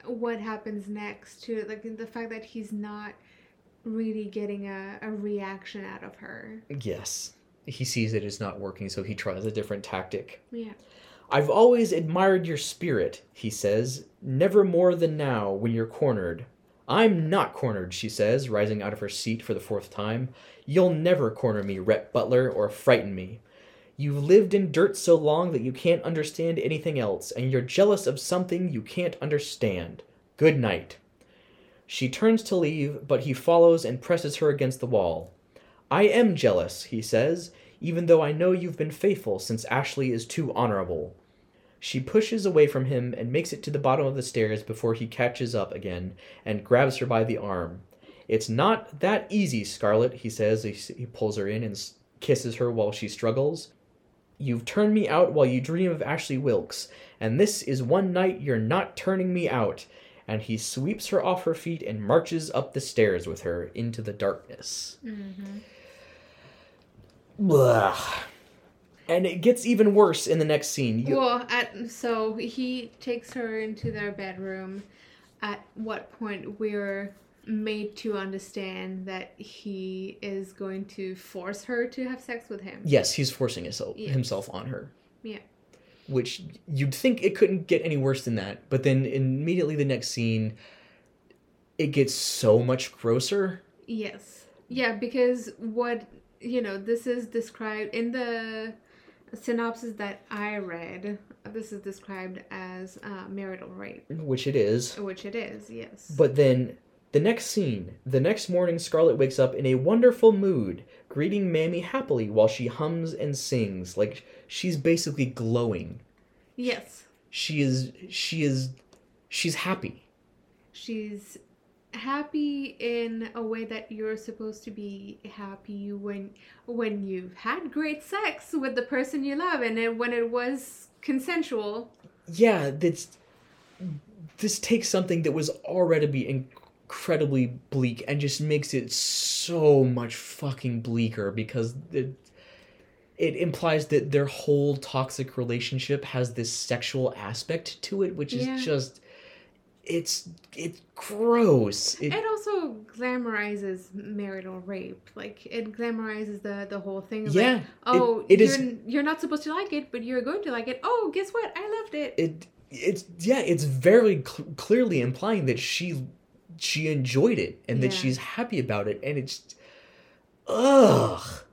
what happens next too, like the fact that he's not really getting a, a reaction out of her. yes. He sees that it is not working, so he tries a different tactic. Yeah. I've always admired your spirit, he says, never more than now when you're cornered. I'm not cornered, she says, rising out of her seat for the fourth time. You'll never corner me, Rhett Butler, or frighten me. You've lived in dirt so long that you can't understand anything else, and you're jealous of something you can't understand. Good night. She turns to leave, but he follows and presses her against the wall. I am jealous, he says, even though I know you've been faithful since Ashley is too honorable. She pushes away from him and makes it to the bottom of the stairs before he catches up again and grabs her by the arm. It's not that easy, Scarlett, he says. He, he pulls her in and kisses her while she struggles. You've turned me out while you dream of Ashley Wilkes, and this is one night you're not turning me out. And he sweeps her off her feet and marches up the stairs with her into the darkness. Mm-hmm. Blah. And it gets even worse in the next scene. You- Well, at so he takes her into their bedroom. At what point we're made to understand that he is going to force her to have sex with him. yes, he's forcing himself, Yes. himself on her. Yeah. Which you'd think it couldn't get any worse than that, but then immediately the next scene, it gets so much grosser. Yes. Yeah, because what you know, this is described in the synopsis that I read, this is described as uh, marital rape, which it is. which it is, yes. But then the next scene, the next morning, Scarlett wakes up in a wonderful mood, greeting Mammy happily while she hums and sings. Like she's basically glowing. yes, She is. She is. She's happy. she's happy in a way that you're supposed to be happy when when you've had great sex with the person you love and it, when it was consensual. Yeah, that's. This takes something that was already be incredibly bleak and just makes it so much fucking bleaker because it it implies that their whole toxic relationship has this sexual aspect to it, which is Yeah. just it's it's gross. It, It also glamorizes marital rape. Like it glamorizes the the whole thing. Yeah, like, oh, it you're is- you're not supposed to like it, but you're going to like it. Oh, guess what? I loved it. it it's yeah, it's very cl- clearly implying that she she enjoyed it and that she's happy about it, and it's ugh.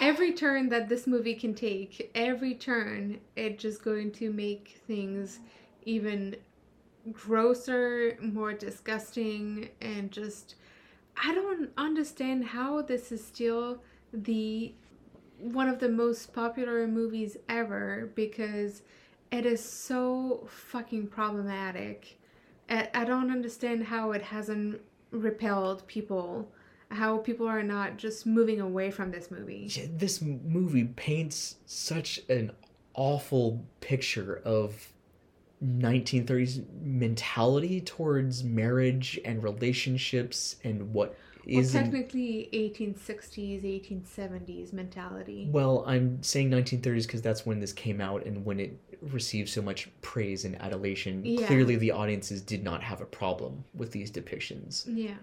every turn that this movie can take, every turn, it's just going to make things even grosser, more disgusting, and just I don't understand how this is still the one of the most popular movies ever because it is so fucking problematic. I, I don't understand how it hasn't repelled people, how people are not just moving away from this movie. Yeah, this movie paints such an awful picture of 1930s mentality towards marriage and relationships and what Well, isn't technically 1860s, 1870s mentality. well i'm saying 1930s because that's when this came out and when it received so much praise and adulation Yeah. clearly the audiences did not have a problem with these depictions Yeah.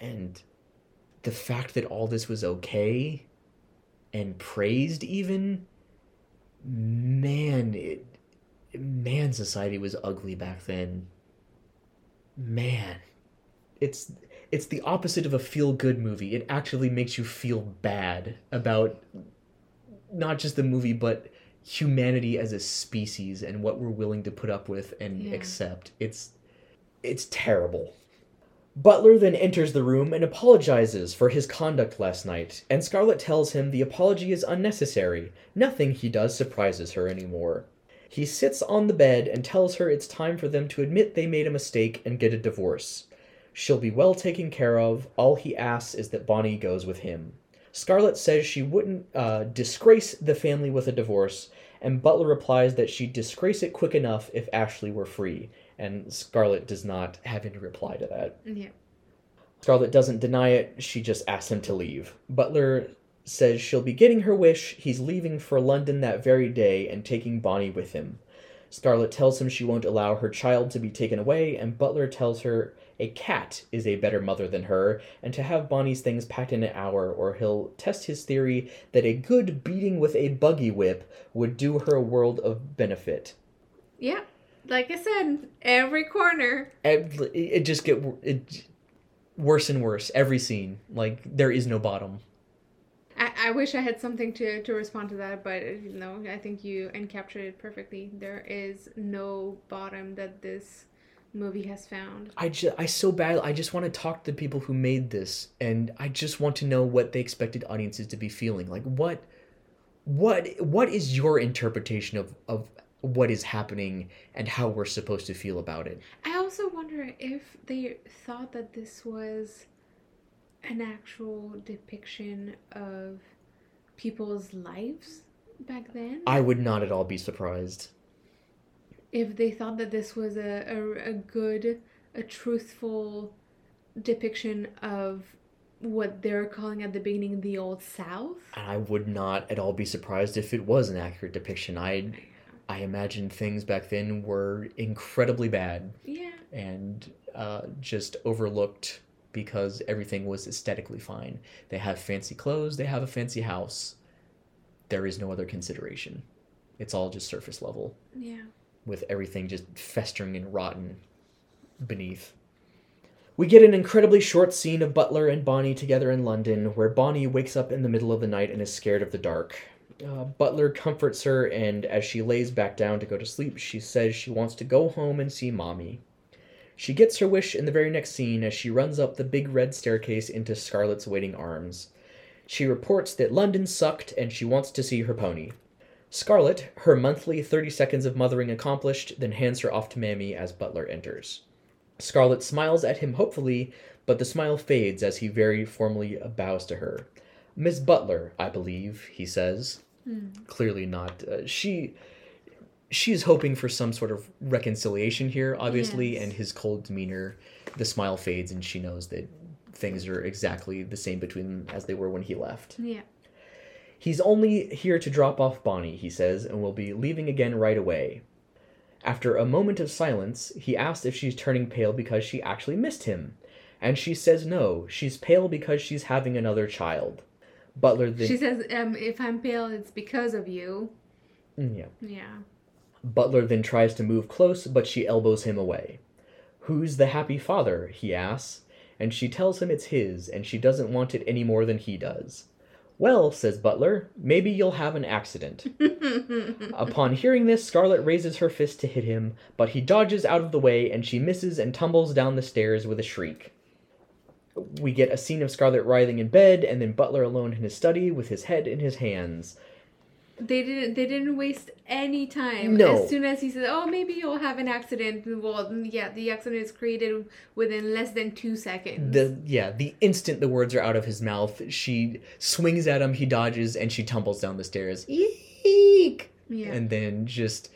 and the fact that all this was okay and praised even man it man society was ugly back then man it's it's the opposite of a feel good movie it actually makes you feel bad about not just the movie but humanity as a species and what we're willing to put up with and Yeah. accept it's it's terrible Butler then enters the room and apologizes for his conduct last night, and Scarlett tells him the apology is unnecessary. Nothing he does surprises her anymore. He sits on the bed and tells her it's time for them to admit they made a mistake and get a divorce. She'll be well taken care of. All he asks is that Bonnie goes with him. Scarlett says she wouldn't uh, disgrace the family with a divorce, and Butler replies that she'd disgrace it quick enough if Ashley were free. And Scarlett does not have any reply to that. Yeah. Scarlett doesn't deny it, she just asks him to leave. Butler says she'll be getting her wish, he's leaving for London that very day and taking Bonnie with him. Scarlett tells him she won't allow her child to be taken away, and Butler tells her a cat is a better mother than her, and to have Bonnie's things packed in an hour, or he'll test his theory that a good beating with a buggy whip would do her a world of benefit. Yeah. Like I said, every corner. It, it just get it worse and worse every scene. Like there is no bottom. I, I wish I had something to, to respond to that, but uh, no, I think you encapsulated it perfectly. There is no bottom that this movie has found. I just I so bad I just want to talk to the people who made this and I just want to know what they expected audiences to be feeling. Like what what what is your interpretation of of what is happening and how we're supposed to feel about it? I also wonder if they thought that this was an actual depiction of people's lives back then. I would not at all be surprised. If they thought that this was a, a, a good, a truthful depiction of what they're calling at the beginning the old South. I would not at all be surprised if it was an accurate depiction. I I imagine things back then were incredibly bad Yeah. and uh, just overlooked because everything was aesthetically fine. They have fancy clothes, they have a fancy house. There is no other consideration. It's all just surface level, Yeah. With everything just festering and rotten beneath. We get an incredibly short scene of Butler and Bonnie together in London, where Bonnie wakes up in the middle of the night and is scared of the dark. Uh, Butler comforts her, and as she lays back down to go to sleep, she says she wants to go home and see Mommy. She gets her wish in the very next scene as she runs up the big red staircase into Scarlett's waiting arms. She reports that London sucked and she wants to see her pony. Scarlett, her monthly 30 seconds of mothering accomplished, then hands her off to Mammy as Butler enters. Scarlett smiles at him hopefully, but the smile fades as he very formally bows to her. Miss Butler, I believe, he says. Clearly not. Uh, she is hoping for some sort of reconciliation here, obviously, Yes. and his cold demeanor, the smile fades, and she knows that things are exactly the same between them as they were when he left. Yeah. He's only here to drop off Bonnie, he says, and will be leaving again right away. After a moment of silence, he asks if she's turning pale because she actually missed him. And she says no, she's pale because she's having another child. Butler then She says, um, if I'm pale, it's because of you. Mm, yeah. Yeah. Butler then tries to move close, but she elbows him away. Who's the happy father? he asks, and she tells him it's his, and she doesn't want it any more than he does. Well, says Butler, maybe you'll have an accident. [laughs] Upon hearing this, Scarlett raises her fist to hit him, but he dodges out of the way and she misses and tumbles down the stairs with a shriek. We get a scene of Scarlett writhing in bed and then Butler alone in his study with his head in his hands. They didn't. They didn't waste any time. No. As soon as he said, "Oh, maybe you'll have an accident," well, yeah, the accident is created within less than two seconds. The yeah, the instant the words are out of his mouth, she swings at him, he dodges, and she tumbles down the stairs. Eek! yeah. And then just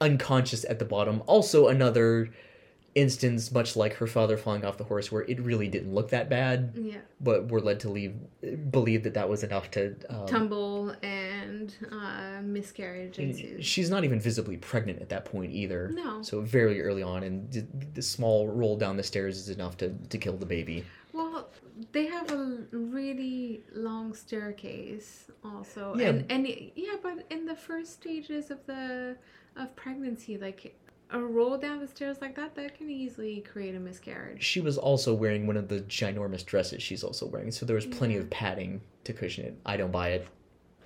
unconscious at the bottom. Also another instance, much like her father falling off the horse, where it really didn't look that bad. yeah. but we're led to leave believe that that was enough to um, Tumble and uh, miscarriage ensues. she's not even visibly pregnant at that point either No. so very early on and the small roll down the stairs is enough to, to kill the baby Well, they have a really long staircase also, Yeah. and and yeah, but in the first stages of the of pregnancy, like a roll down the stairs like that, that can easily create a miscarriage. she was also wearing one of the ginormous dresses she's also wearing so there was plenty Yeah. of padding to cushion it i don't buy it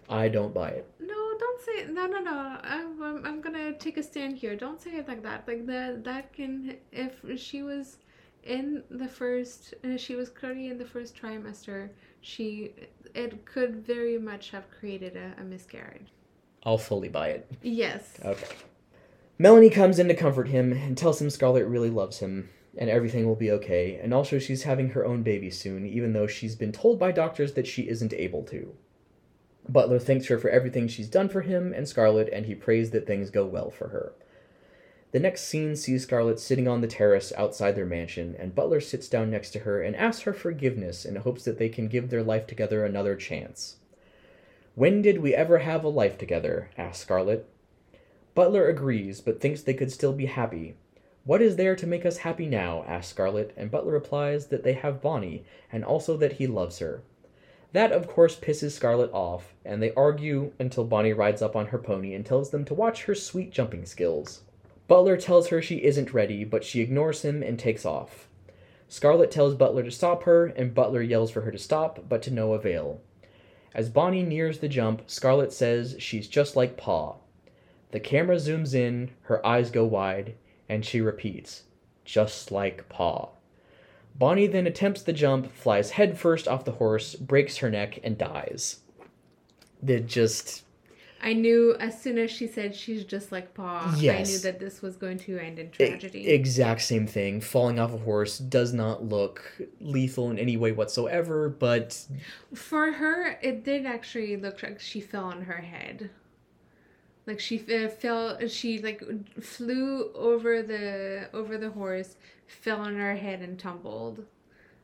i don't buy it No, don't say no, no, no. I'm, I'm, I'm gonna take a stand here. Don't say it like that. Like that, that can if she was in the first, uh, she was clearly in the first trimester. She, it could very much have created a, a miscarriage. i'll fully buy it Yes. Okay. Melanie comes in to comfort him and tells him Scarlett really loves him and everything will be okay, and also she's having her own baby soon, even though she's been told by doctors that she isn't able to. Butler thanks her for everything she's done for him and Scarlett, and he prays that things go well for her. The next scene sees Scarlett sitting on the terrace outside their mansion, and Butler sits down next to her and asks her forgiveness in hopes that they can give their life together another chance. When did we ever have a life together? asks Scarlett. Butler agrees, but thinks they could still be happy. What is there to make us happy now? asks Scarlett, and Butler replies that they have Bonnie, and also that he loves her. That, of course, pisses Scarlett off, and they argue until Bonnie rides up on her pony and tells them to watch her sweet jumping skills. Butler tells her she isn't ready, but she ignores him and takes off. Scarlett tells Butler to stop her, and Butler yells for her to stop, but to no avail. As Bonnie nears the jump, Scarlett says she's just like Pa. The camera zooms in, her eyes go wide, and she repeats, just like Pa. Bonnie then attempts the jump, flies headfirst off the horse, breaks her neck, and dies. That just I knew as soon as she said she's just like Pa. I knew that this was going to end in tragedy. exact same thing. Falling off a horse does not look lethal in any way whatsoever, but For her, it did actually look like she fell on her head. Like she uh, fell, she like flew over the over the horse, fell on her head and tumbled,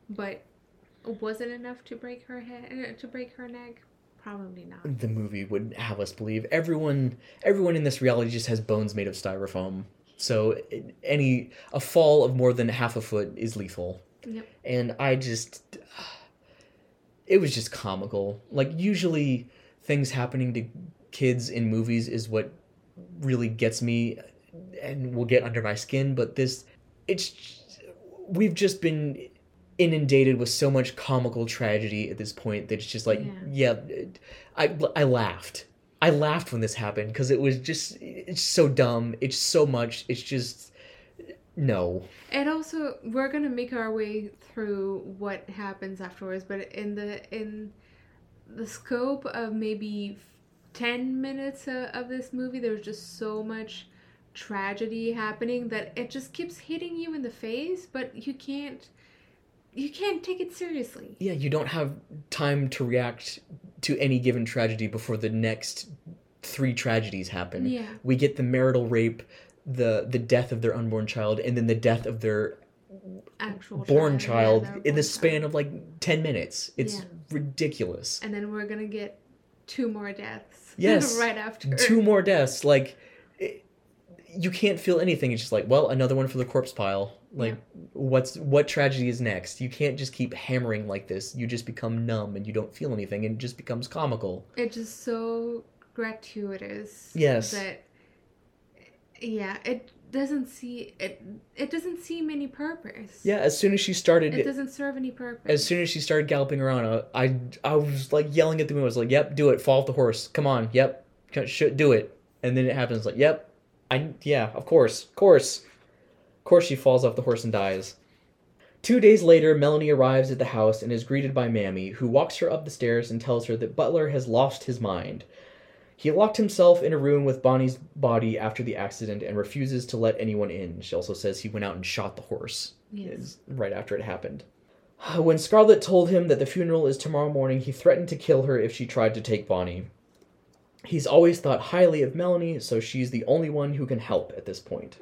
but was it enough to break her head uh, to break her neck? Probably not. the movie would have us believe everyone everyone in this reality just has bones made of styrofoam. So any a fall of more than half a foot is lethal. Yep. and I just [sighs] it was just comical. Like usually things happening to kids in movies is what really gets me and will get under my skin, but this it's we've just been inundated with so much comical tragedy at this point that it's just like yeah, I I laughed. I laughed when this happened because it was just it's so dumb. It's so much. It's just no. And also we're gonna make our way through what happens afterwards, but in the in the scope of maybe 10 minutes of, of this movie there's just so much tragedy happening that it just keeps hitting you in the face but you can't you can't take it seriously Yeah, you don't have time to react to any given tragedy before the next three tragedies happen. Yeah. We get the marital rape, the the death of their unborn child, and then the death of their actual born child their in the span child. of like 10 minutes. It's Yeah. ridiculous. and then we're gonna get two more deaths [laughs] Yes. right after Two more deaths. Like, it, you can't feel anything. It's just like, well, another one for the corpse pile. Like, what's what tragedy is next? You can't just keep hammering like this. You just become numb and you don't feel anything, and it just becomes comical. it's just so gratuitous Yes. that yeah it doesn't see it it doesn't seem any purpose Yeah, as soon as she started, it doesn't serve any purpose as soon as she started galloping around, uh, I I was like yelling at the window. I was like, "Yep, do it. Fall off the horse. Come on. Yep, should do it." And then it happens. Like, "Yep, I yeah, of course, of course, of course." She falls off the horse and dies. Two days later, Melanie arrives at the house and is greeted by Mammy, who walks her up the stairs and tells her that Butler has lost his mind. He locked himself in a room with Bonnie's body after the accident and refuses to let anyone in. She also says he went out and shot the horse yes. right after it happened. When Scarlett told him that the funeral is tomorrow morning, he threatened to kill her if she tried to take Bonnie. He's always thought highly of Melanie, so she's the only one who can help at this point.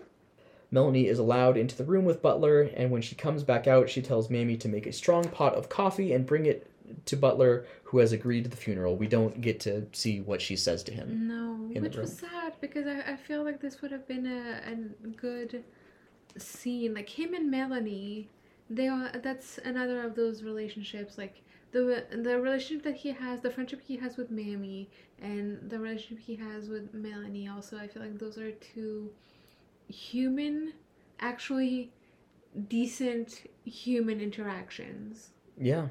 Melanie is allowed into the room with Butler, and when she comes back out, she tells Mammy to make a strong pot of coffee and bring it to Butler, who has agreed to the funeral. We don't get to see what she says to him. no which was sad because I, I feel like this would have been a, a good scene like him and melanie they are that's another of those relationships like the the relationship that he has the friendship he has with mammy and the relationship he has with melanie also i feel like those are two human actually decent human interactions Yeah.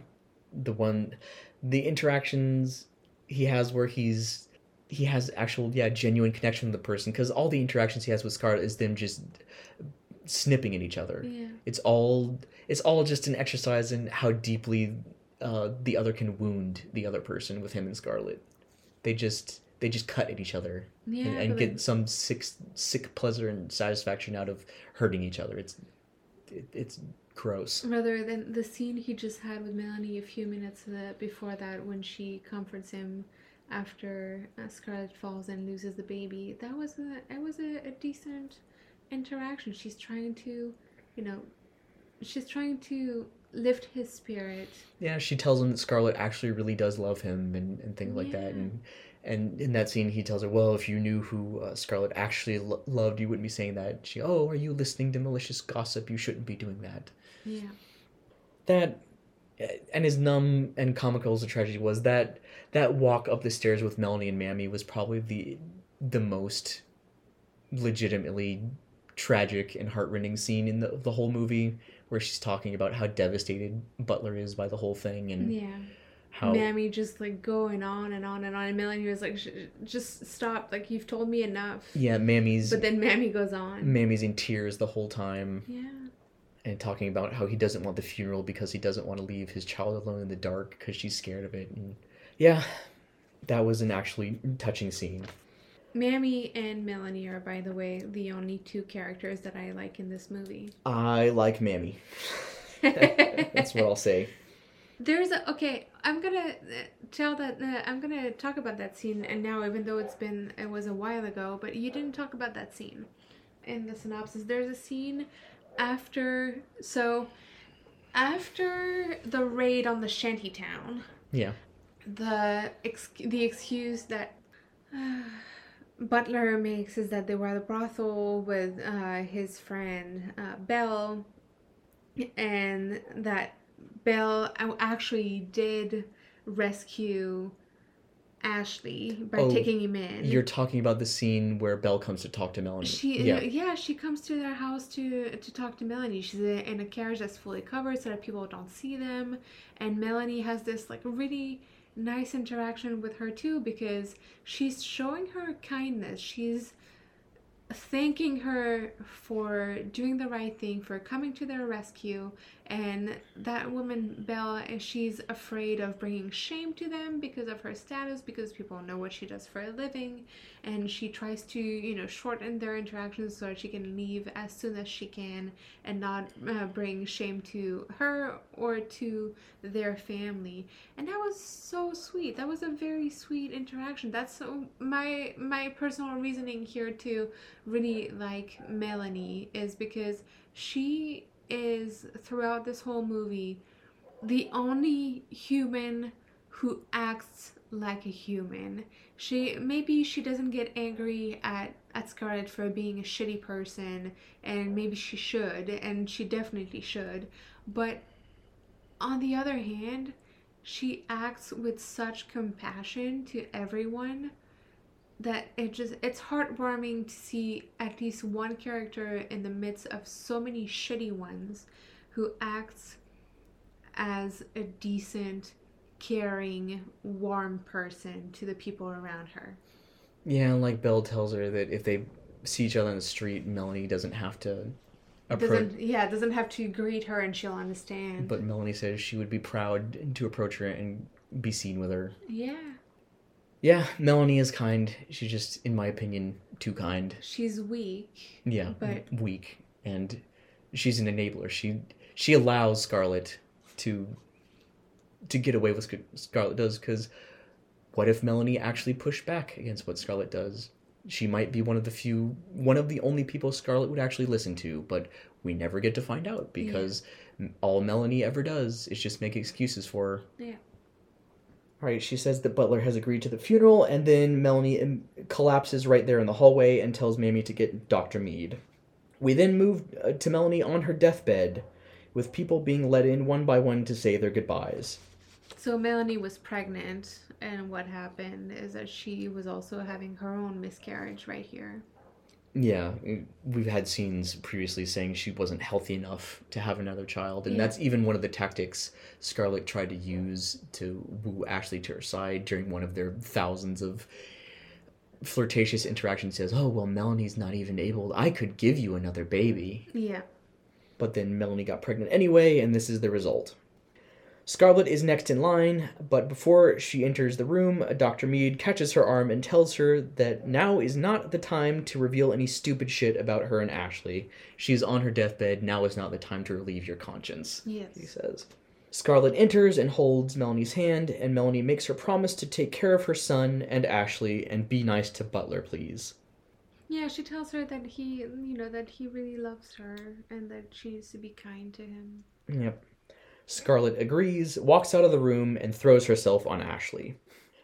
The one the interactions he has where he's he has actual yeah, genuine connection with the person cuz all the interactions he has with Scarlett is them just snipping at each other. yeah It's all it's all just an exercise in how deeply uh, the other can wound the other person with him and Scarlett. They just they just cut at each other yeah and, and get some sick sick pleasure and satisfaction out of hurting each other. It's it, it's gross. Rather than the scene he just had with Melanie a few minutes before that, when she comforts him after uh, Scarlett falls and loses the baby, that was a it was a, a decent interaction. She's trying to, you know, she's trying to lift his spirit. Yeah, she tells him that Scarlett actually really does love him and, and things like that. And and in that scene, he tells her, "Well, if you knew who uh, Scarlett actually lo- loved, you wouldn't be saying that." She, "Oh, are you listening to malicious gossip? You shouldn't be doing that." Yeah, That and as numb and comical as the tragedy was, that that walk up the stairs with Melanie and Mammy was probably the the most legitimately tragic and heartrending scene in the the whole movie, where she's talking about how devastated Butler is by the whole thing and yeah. how Mammy just like going on and on and on, and Melanie was like, "Just stop! Like you've told me enough." yeah, Mammy's But then Mammy goes on. Mammy's in tears the whole time Yeah. and talking about how he doesn't want the funeral because he doesn't want to leave his child alone in the dark because she's scared of it. And yeah, that was an actually touching scene. Mammy and Melanie are, by the way, the only two characters that I like in this movie. I like Mammy. [laughs] That's what I'll say. There's a okay. I'm gonna uh, tell that uh, I'm gonna talk about that scene, and now even though it's been it was a while ago, but you didn't talk about that scene in the synopsis. There's a scene after so after the raid on the shanty town. Yeah. The ex- the excuse that. [sighs] Butler makes is that they were at the brothel with uh, his friend uh, Belle, and that Belle actually did rescue Ashley by Oh, taking him in. You're talking about the scene where Belle comes to talk to Melanie. She yeah. yeah. she comes to their house to to talk to Melanie. She's in a carriage that's fully covered so that people don't see them, and Melanie has this like really nice interaction with her too because she's showing her kindness. She's thanking her for doing the right thing, for coming to their rescue. And that woman, Belle, she's afraid of bringing shame to them because of her status, because people know what she does for a living. And she tries to, you know, shorten their interactions so that she can leave as soon as she can and not uh, bring shame to her or to their family. And that was so sweet. That was a very sweet interaction. That's so, my my personal reasoning here to really like Melanie is because she is throughout this whole movie the only human who acts like a human. She maybe she doesn't get angry at at Scarlett for being a shitty person and maybe she should and she definitely should. But on the other hand, she acts with such compassion to everyone that it just it's heartwarming to see at least one character in the midst of so many shitty ones who acts as a decent caring warm person to the people around her Yeah, and like Belle tells her that if they see each other in the street, Melanie doesn't have to approach. doesn't yeah doesn't have to greet her and she'll understand But Melanie says she would be proud to approach her and be seen with her. yeah Yeah, Melanie is kind. She's just, in my opinion, too kind. she's weak Yeah, But- weak, and she's an enabler. She she allows Scarlett to to get away with what Scarlett does. Because what if Melanie actually pushed back against what Scarlett does? She might be one of the few, one of the only people Scarlett would actually listen to. But we never get to find out because all Melanie ever does is just make excuses for her. yeah right, she says that Butler has agreed to the funeral, and then Melanie collapses right there in the hallway and tells Mammy to get Dr. Meade. We then move uh, to Melanie on her deathbed, with people being let in one by one to say their goodbyes. So Melanie was pregnant, and what happened is that she was also having her own miscarriage right here. Yeah, we've had scenes previously saying she wasn't healthy enough to have another child, and Yeah. that's even one of the tactics Scarlett tried to use to woo Ashley to her side during one of their thousands of flirtatious interactions. Says, "Oh well, Melanie's not even able. I could give you another baby." Yeah. But then Melanie got pregnant anyway, and this is the result. Scarlett is next in line, but before she enters the room, Dr. Meade catches her arm and tells her that now is not the time to reveal any stupid shit about her and Ashley. She's on her deathbed, now is not the time to relieve your conscience, yes. he says. Scarlett enters and holds Melanie's hand, and Melanie makes her promise to take care of her son and Ashley and be nice to Butler, please. Yeah, she tells her that he, you know, that he really loves her and that she needs to be kind to him. Yep. Scarlett agrees, walks out of the room, and throws herself on Ashley.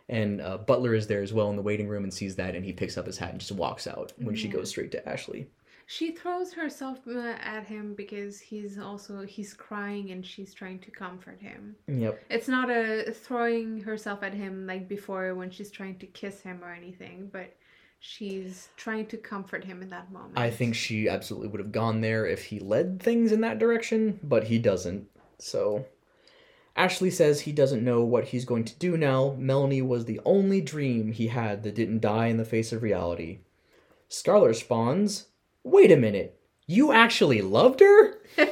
And uh, Butler is there as well in the waiting room and sees that, and he picks up his hat and just walks out when she goes straight to Ashley. She throws herself uh, at him because he's also he's crying and she's trying to comfort him. Yep. It's not a throwing herself at him like before when she's trying to kiss him or anything, but she's trying to comfort him in that moment. I think she absolutely would have gone there if he led things in that direction, but he doesn't. So. Ashley says he doesn't know what he's going to do now. Melanie was the only dream he had that didn't die in the face of reality. Scarlett responds, Wait a minute. You actually loved her? [laughs]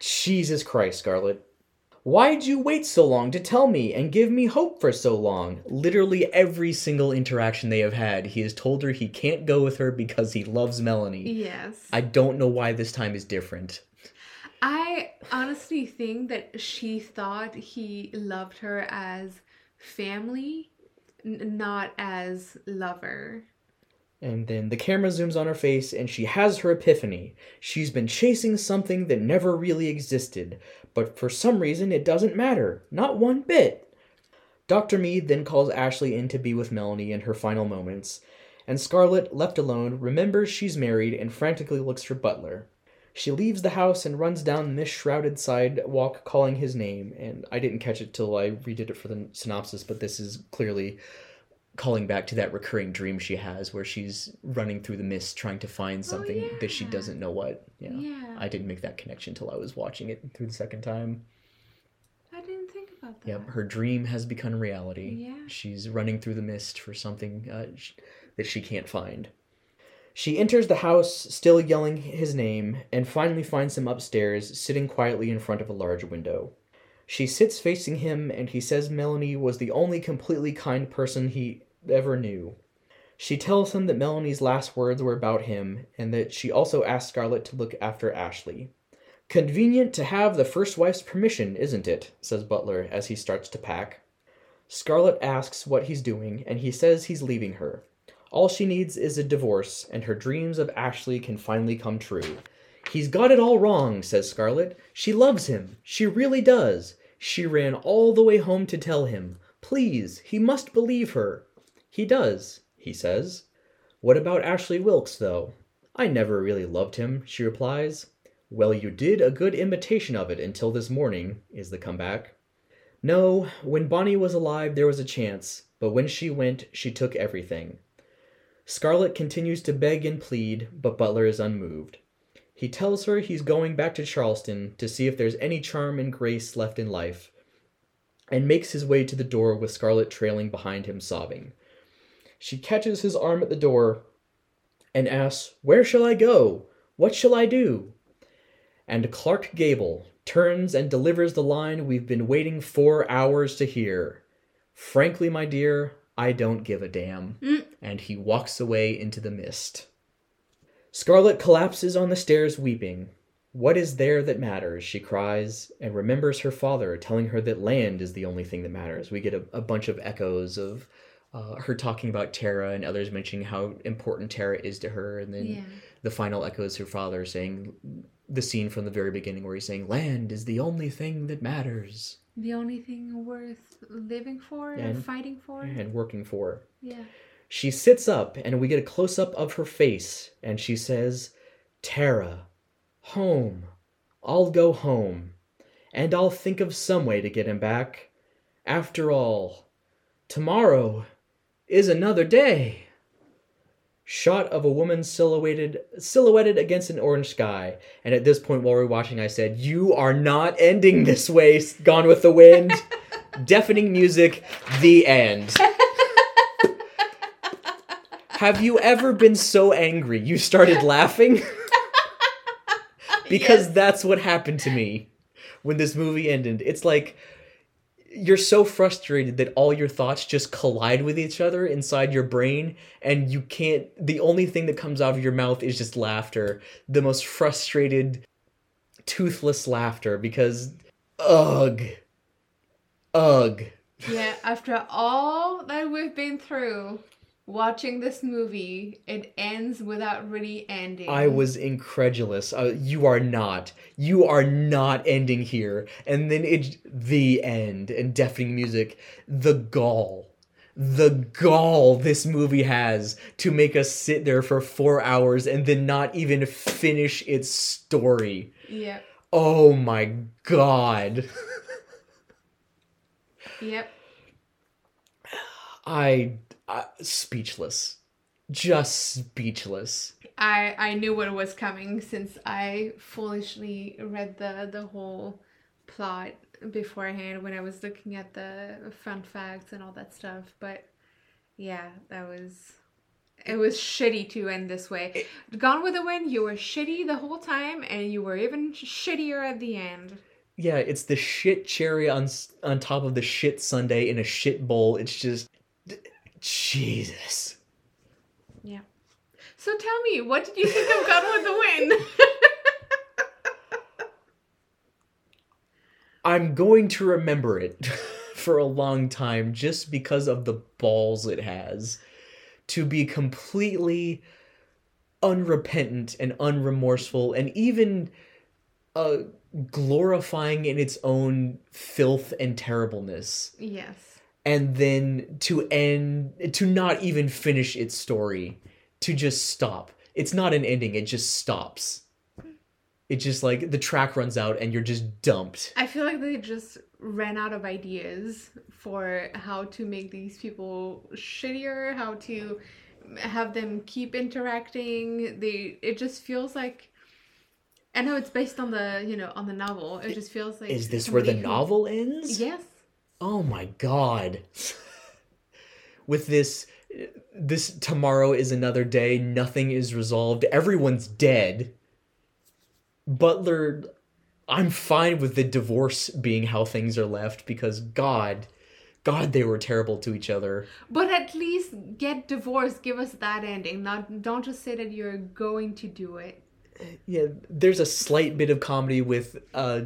Jesus Christ, Scarlett. Why'd you wait so long to tell me and give me hope for so long? Literally every single interaction they have had, he has told her he can't go with her because he loves Melanie. yes. I don't know why this time is different. I honestly think that she thought he loved her as family, n- not as lover. And then the camera zooms on her face and she has her epiphany. She's been chasing something that never really existed, but for some reason it doesn't matter. Not one bit. Dr. Meade then calls Ashley in to be with Melanie in her final moments, and Scarlett, left alone, remembers she's married and frantically looks for Butler. She leaves the house and runs down this shrouded sidewalk calling his name. And I didn't catch it till I redid it for the synopsis, but this is clearly calling back to that recurring dream she has where she's running through the mist trying to find something that she doesn't know what. Yeah. Yeah. I didn't make that connection till I was watching it through the second time. I didn't think about that. Yep, her dream has become reality. Yeah. She's running through the mist for something uh, that she can't find. She enters the house, still yelling his name, and finally finds him upstairs, sitting quietly in front of a large window. She sits facing him, and he says Melanie was the only completely kind person he ever knew. She tells him that Melanie's last words were about him, and that she also asked Scarlett to look after Ashley. Convenient to have the first wife's permission, isn't it? says Butler as he starts to pack. Scarlett asks what he's doing, and he says he's leaving her. All she needs is a divorce, and her dreams of Ashley can finally come true. He's got it all wrong, says Scarlett. She loves him. She really does. She ran all the way home to tell him. Please, he must believe her. He does, he says. What about Ashley Wilkes, though? I never really loved him, she replies. Well, you did a good imitation of it until this morning, is the comeback. No, when Bonnie was alive, there was a chance, but when she went, she took everything. Scarlett continues to beg and plead, but Butler is unmoved. He tells her he's going back to Charleston to see if there's any charm and grace left in life, and makes his way to the door with Scarlett trailing behind him, sobbing. She catches his arm at the door and asks, Where shall I go? What shall I do? And Clark Gable turns and delivers the line we've been waiting four hours to hear. Frankly, my dear, I don't give a damn. And he walks away into the mist. Scarlett collapses on the stairs weeping. What is there that matters? she cries, and remembers her father telling her that land is the only thing that matters. We get a, a bunch of echoes of uh, her talking about Tara and others mentioning how important Tara is to her, and then Yeah. the final echoes her father saying the scene from the very beginning where he's saying, Land is the only thing that matters The only thing worth living for and And- fighting for. and working for. Yeah. She sits up and we get a close up of her face and she says, Tara, home. I'll go home. And I'll think of some way to get him back. After all, tomorrow is another day. Shot of a woman silhouetted silhouetted against an orange sky. And at this point while we we're watching I said, "You are not ending this way, Gone with the Wind." [laughs] Deafening music, the end. Have you ever been so angry you started laughing? [laughs] because Yes. that's what happened to me when this movie ended. It's like you're so frustrated that all your thoughts just collide with each other inside your brain and you can't the only thing that comes out of your mouth is just laughter. The most frustrated toothless laughter because ugh. Ugh. Yeah, after all that we've been through watching this movie, it ends without really ending. I was incredulous. Uh, you are not. You are not ending here. And then it the end and deafening music. The gall. The gall this movie has to make us sit there for 4 hours and then not even finish its story. Yep. Oh my god. Yep. I, I speechless. Just speechless. I I knew what was coming since I foolishly read the the whole plot beforehand when I was looking at the fun facts and all that stuff. But yeah, that was it was shitty to end this way. Gone with the Wind, you were shitty the whole time, and you were even shittier at the end. Yeah, it's the shit cherry on on top of the shit Sunday in a shit bowl. It's just Jesus. Yeah. So tell me, what did you think of Gone with the Wind? [laughs] I'm going to remember it [laughs] for a long time just because of the balls it has to be completely unrepentant and unremorseful and even uh glorifying in its own filth and terribleness yes. And then to end to not even finish its story to just stop it's not an ending it just stops It's just like the track runs out and you're just dumped. I feel like they just ran out of ideas for how to make these people shittier, how to have them keep interacting. They it just feels like I know it's based on the you know on the novel. It just feels like Is this where the who- novel ends? Yes. Oh my god. With this this tomorrow is another day, nothing is resolved, everyone's dead. Butler I'm fine with the divorce being how things are left because god god they were terrible to each other. But at least get divorced. Give us that ending. Not don't just say that you're going to do it. Yeah, there's a slight bit of comedy with uh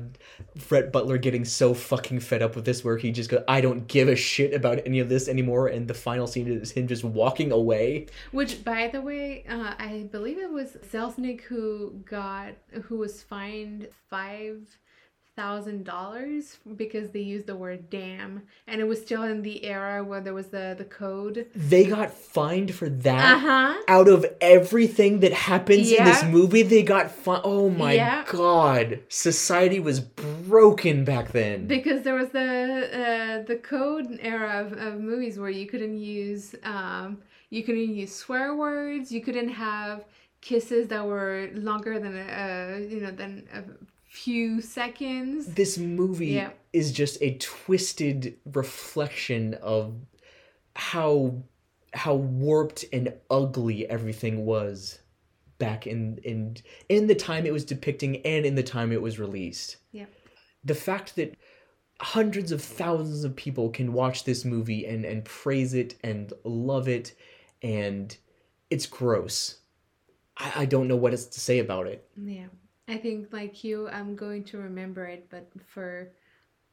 Brett Butler getting so fucking fed up with this where he just goes, I don't give a shit about any of this anymore and the final scene is him just walking away. Which, by the way, uh, I believe it was Selznick who got who was fined five thousand dollars because they used the word "damn," and it was still in the era where there was the the code. They got fined for that. Uh huh. Out of everything that happens in this movie, they got fined. Oh my Yeah. god. Society was broken back then. Because there was the uh, the code era of, of movies where you couldn't use um, you couldn't use swear words, you couldn't have kisses that were longer than a, a you know than a few seconds. this movie Yeah. is just a twisted reflection of how how warped and ugly everything was back in in in the time it was depicting and in the time it was released. Yep. The fact that hundreds of thousands of people can watch this movie and and praise it and love it and it's gross. I, I don't know what else to say about it. Yeah. I think like you, I'm going to remember it, but for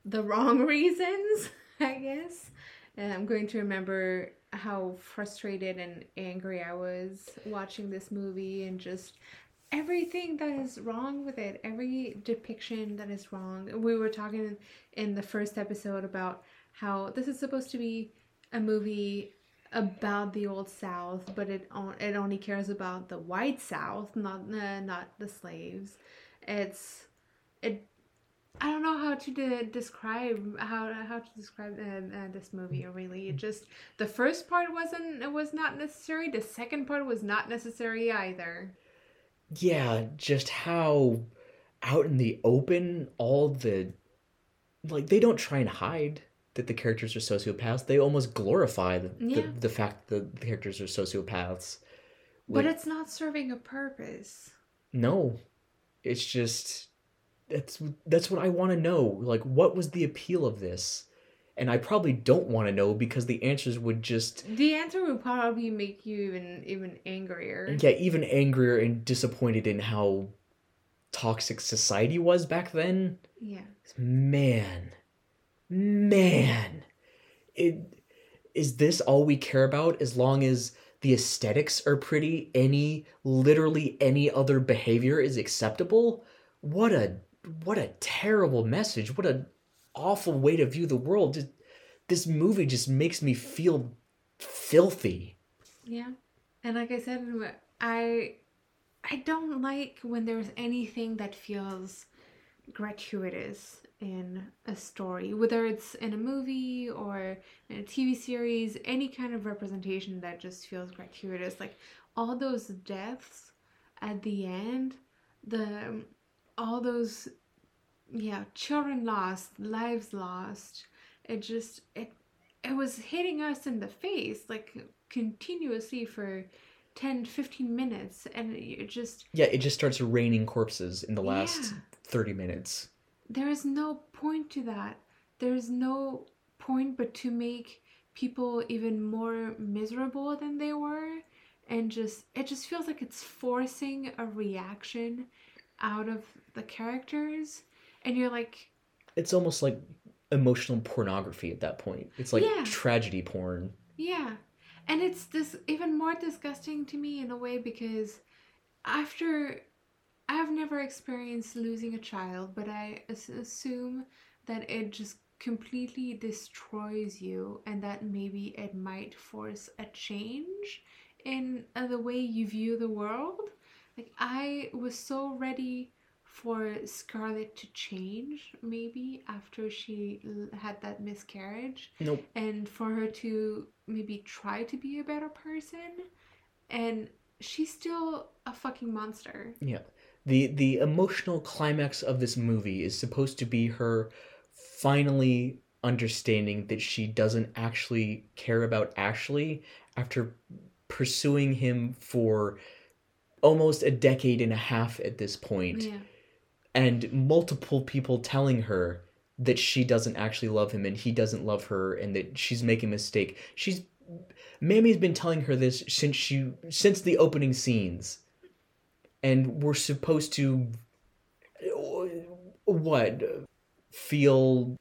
the wrong [laughs] reasons, I guess. And I'm going to remember how frustrated and angry I was watching this movie and just everything that is wrong with it, every depiction that is wrong. We were talking in the first episode about how this is supposed to be a movie about the old South, but it on, it only cares about the white South, not uh, not the slaves. It's it. I don't know how to de- describe how how to describe uh, uh, this movie. Really, it just the first part wasn't it was not necessary. The second part was not necessary either. yeah, just how out in the open all the like they don't try and hide that the characters are sociopaths. They almost glorify the, Yeah. the, the fact that the characters are sociopaths. But it's not serving a purpose. no, it's just that's that's what I want to know. Like, what was the appeal of this? And I probably don't want to know because the answers would just The answer would probably make you even even angrier. Yeah, even angrier and disappointed in how toxic society was back then. Yeah. man man it is this all we care about as long as the aesthetics are pretty any literally any other behavior is acceptable? What a what a terrible message. What an awful way to view the world. Just- this movie just makes me feel filthy. Yeah. And like I said, I I don't like when there's anything that feels gratuitous in a story, whether it's in a movie or in a TV series, any kind of representation that just feels gratuitous. Like all those deaths at the end, the all those yeah, children lost, lives lost. It just it it was hitting us in the face like continuously for 10 15 minutes and it just yeah it just starts raining corpses in the last Yeah. 30 minutes there is no point to that there's no point but to make people even more miserable than they were and just it just feels like it's forcing a reaction out of the characters and you're like it's almost like emotional pornography at that point. It's like Yeah. tragedy porn. Yeah. And it's this even more disgusting to me in a way because after I've never experienced losing a child, but I assume that it just completely destroys you and that maybe it might force a change in the way you view the world. Like I was so ready for Scarlett to change maybe after she had that miscarriage Nope. and for her to maybe try to be a better person and she's still a fucking monster. Yeah. The the emotional climax of this movie is supposed to be her finally understanding that she doesn't actually care about Ashley after pursuing him for almost a decade and a half at this point Yeah. and multiple people telling her that she doesn't actually love him and he doesn't love her and that she's making a mistake. She's Mammy's been telling her this since she since the opening scenes. And we're supposed to what feel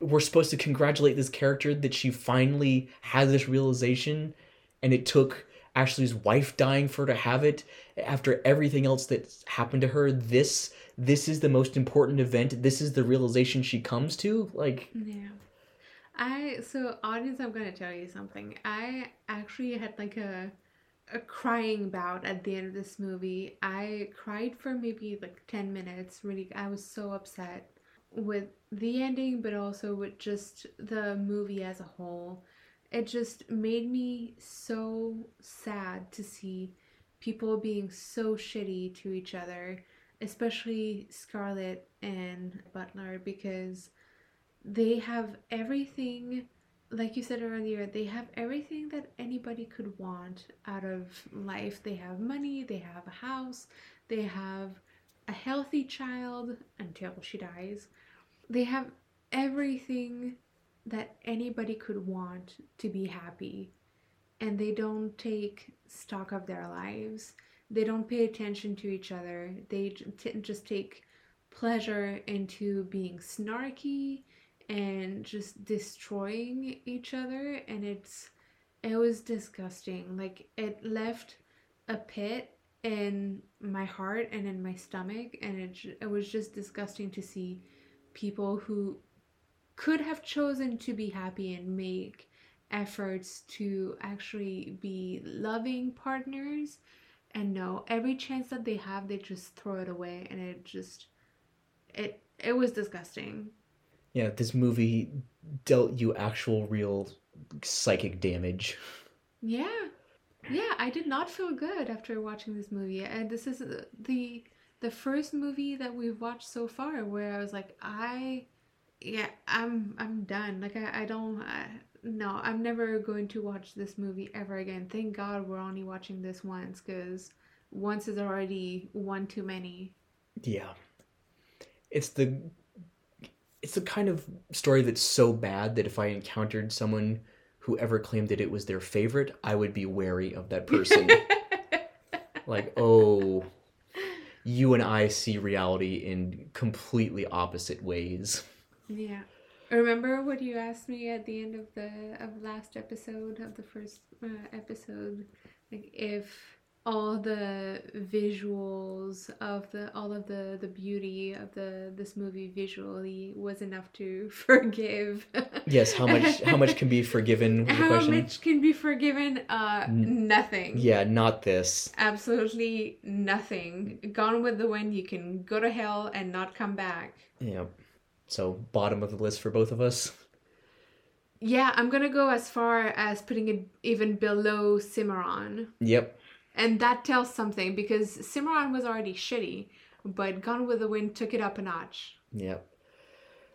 we're supposed to congratulate this character that she finally had this realization and it took Ashley's wife dying for her to have it after everything else that's happened to her this this is the most important event this is the realization she comes to like Yeah. I so audience I'm gonna tell you something. I actually had like a crying bout at the end of this movie. I cried for maybe like 10 minutes. Really I was so upset with the ending but also with just the movie as a whole. It just made me so sad to see people being so shitty to each other, especially Scarlett and Butler because they have everything like you said earlier they have everything that anybody could want out of life. They have money they have a house they have a healthy child until she dies. They have everything that anybody could want to be happy. And they don't take stock of their lives. They don't pay attention to each other. They t- just take pleasure into being snarky and just destroying each other and it's it was disgusting. Like it left a pit in my heart and in my stomach and it, it was just disgusting to see people who could have chosen to be happy and make efforts to actually be loving partners. And no every chance that they have they just throw it away and it just it it was disgusting yeah this movie dealt you actual real psychic damage Yeah. Yeah, I did not feel good after watching this movie. And this is uh, the the first movie that we've watched so far where I was like, I yeah, I'm I'm done. Like I I don't I, no, I'm never going to watch this movie ever again. Thank God we're only watching this once cuz once is already one too many. yeah it's the it's the kind of story that's so bad that if i encountered someone who ever claimed that it was their favorite i would be wary of that person [laughs] like oh you and i see reality in completely opposite ways Yeah. Remember what you asked me at the end of the of last episode of the first uh, episode, like if all the visuals of the all of the the beauty of the this movie visually was enough to [laughs] forgive. yes how much how much can be forgiven How question much can be forgiven? Uh, nothing. yeah not this Absolutely nothing. Gone with the wind. You can go to hell and not come back. yeah so bottom of the list for both of us Yeah, I'm gonna go as far as putting it even below Cimarron. yep And that tells something because Cimarron was already shitty, but Gone with the Wind took it up a notch. Yep.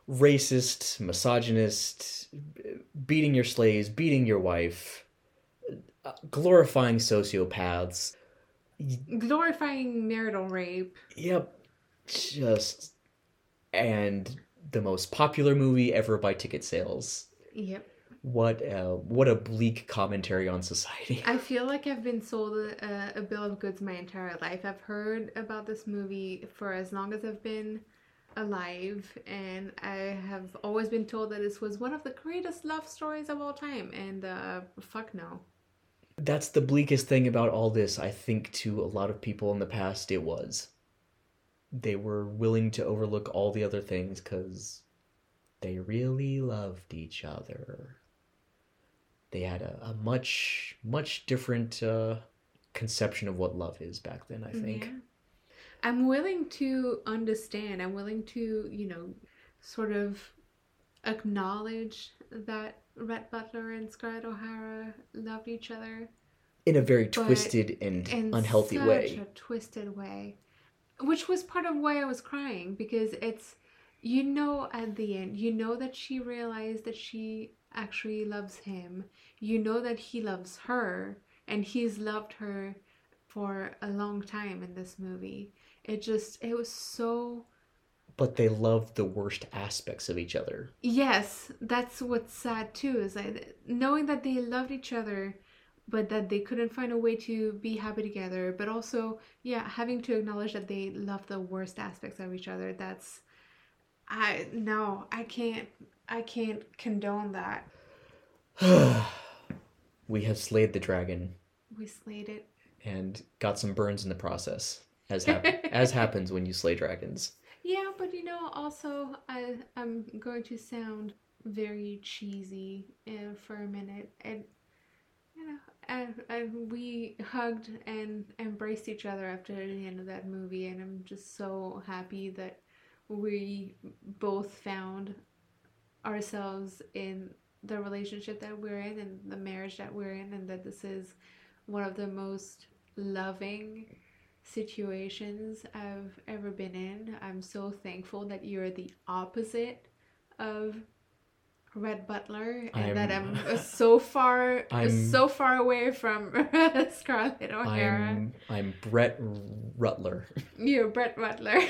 Racist, misogynist, beating your slaves, beating your wife, uh, glorifying sociopaths. Glorifying marital rape. Yep. Just. And the most popular movie ever by ticket sales. Yep. What a, what a bleak commentary on society. I feel like I've been sold a, a bill of goods my entire life. I've heard about this movie for as long as I've been alive, and I have always been told that this was one of the greatest love stories of all time. And uh, fuck no. That's the bleakest thing about all this, I think, to a lot of people in the past, it was. They were willing to overlook all the other things because they really loved each other. They had a, a much, much different uh, conception of what love is back then, I think. Yeah. I'm willing to understand. I'm willing to, you know, sort of acknowledge that Rhett Butler and Scarlett O'Hara loved each other in a very twisted and unhealthy such way. a twisted way, which was part of why I was crying because it's you know at the end you know that she realized that she actually loves him. You know that he loves her and he's loved her for a long time in this movie. It just it was so But they loved the worst aspects of each other. Yes, that's what's sad too, is like knowing that they loved each other, but that they couldn't find a way to be happy together. But also, yeah, having to acknowledge that they love the worst aspects of each other. That's, I no, I can't, I can't condone that. [sighs] we have slayed the dragon We slayed it. and got some burns in the process, as [laughs] hap- as happens when you slay dragons. Yeah, but you know, also, I I'm going to sound very cheesy uh, for a minute, and you know, and, and we hugged and embraced each other after the end of that movie, and I'm just so happy that we both found ourselves in the relationship that we're in and the marriage that we're in, and that this is one of the most loving situations I've ever been in. I'm so thankful that you're the opposite of Rhett Butler and that I'm- I'm so far [laughs] I'm- so far away from [laughs] Scarlett O'Hara. I'm I'm Brett Rutler. You're Brett Rutler. [laughs]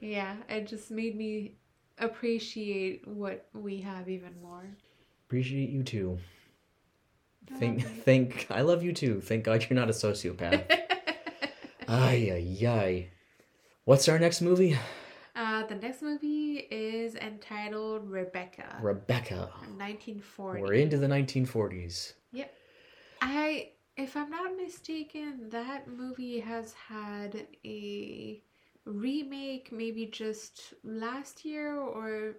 yeah, it just made me appreciate what we have even more. Appreciate you too. I Think you. [laughs] think I love you too. Thank God you're not a sociopath. [laughs] Ay ay ay. What's our next movie? Uh, the next movie is entitled Rebecca, Rebecca. 1940. We're into the 1940s. Yep. I, if I'm not mistaken, that movie has had a remake maybe just last year or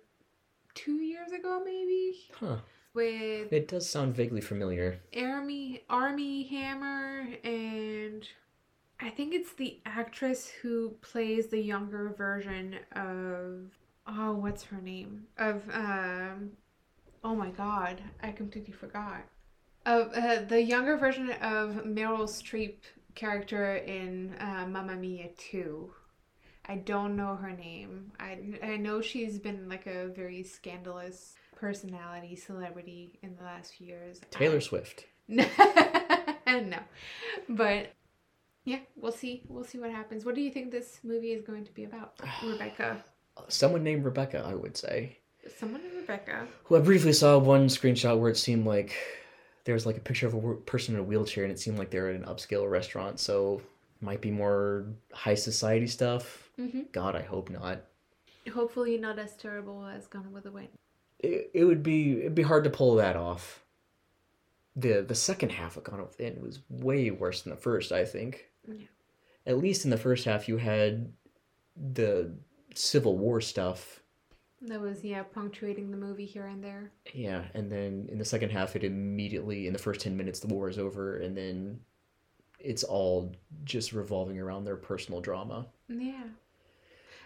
two years ago, maybe Huh. with It does sound vaguely familiar. Armie Armie Hammer and I think it's the actress who plays the younger version of oh what's her name of um oh my god I completely forgot of uh, the younger version of Meryl Streep character in uh, Mamma Mia 2 I don't know her name I I know she's been like a very scandalous personality celebrity in the last few years Taylor I- Swift. no, [laughs] no, but yeah, we'll see. We'll see what happens. What do you think this movie is going to be about, [sighs] Rebecca? Someone named Rebecca, I would say. Someone named Rebecca. Who I briefly saw one screenshot where it seemed like there was like a picture of a person in a wheelchair and it seemed like they're at an upscale restaurant, so might be more high society stuff. Hmm God, I hope not. Hopefully, not as terrible as Gone with the Wind. It, it would be it'd be hard to pull that off. The the second half of Gone with the Wind was way worse than the first, I think. Yeah. At least in the first half you had the Civil War stuff That was yeah, punctuating the movie here and there. Yeah, and then in the second half, it immediately in the first ten minutes the war is over, and then it's all just revolving around their personal drama. Yeah.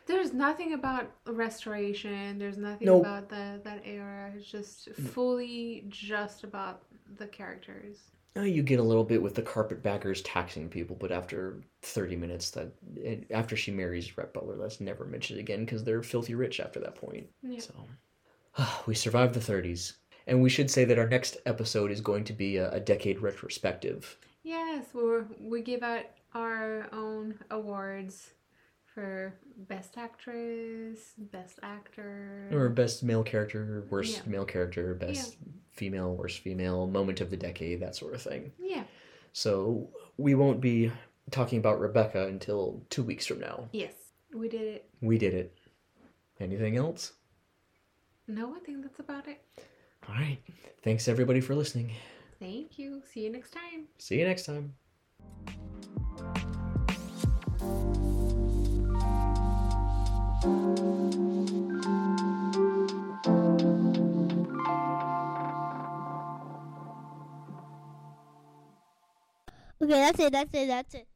There's nothing about restoration. There's nothing Nope. about the that era. It's just fully just about the characters. Uh, you get a little bit with the carpetbaggers taxing people, but after thirty minutes, that after she marries Rhett Butler, that's never mentioned again because they're filthy rich after that point. Yeah. So [sighs] we survived the thirties, and we should say that our next episode is going to be a, a decade retrospective. Yes, we we give out our own awards for best actress, best actor. Or best male character, worst Yeah. male character, best female, worst female, moment of the decade, that sort of thing. yeah. So we won't be talking about Rebecca until two weeks from now. Yes, we did it. We did it. Anything else? No, I think that's about it. All right. Thanks everybody for listening. Thank you. See you next time. See you next time. Okay, that's it. That's it. That's it.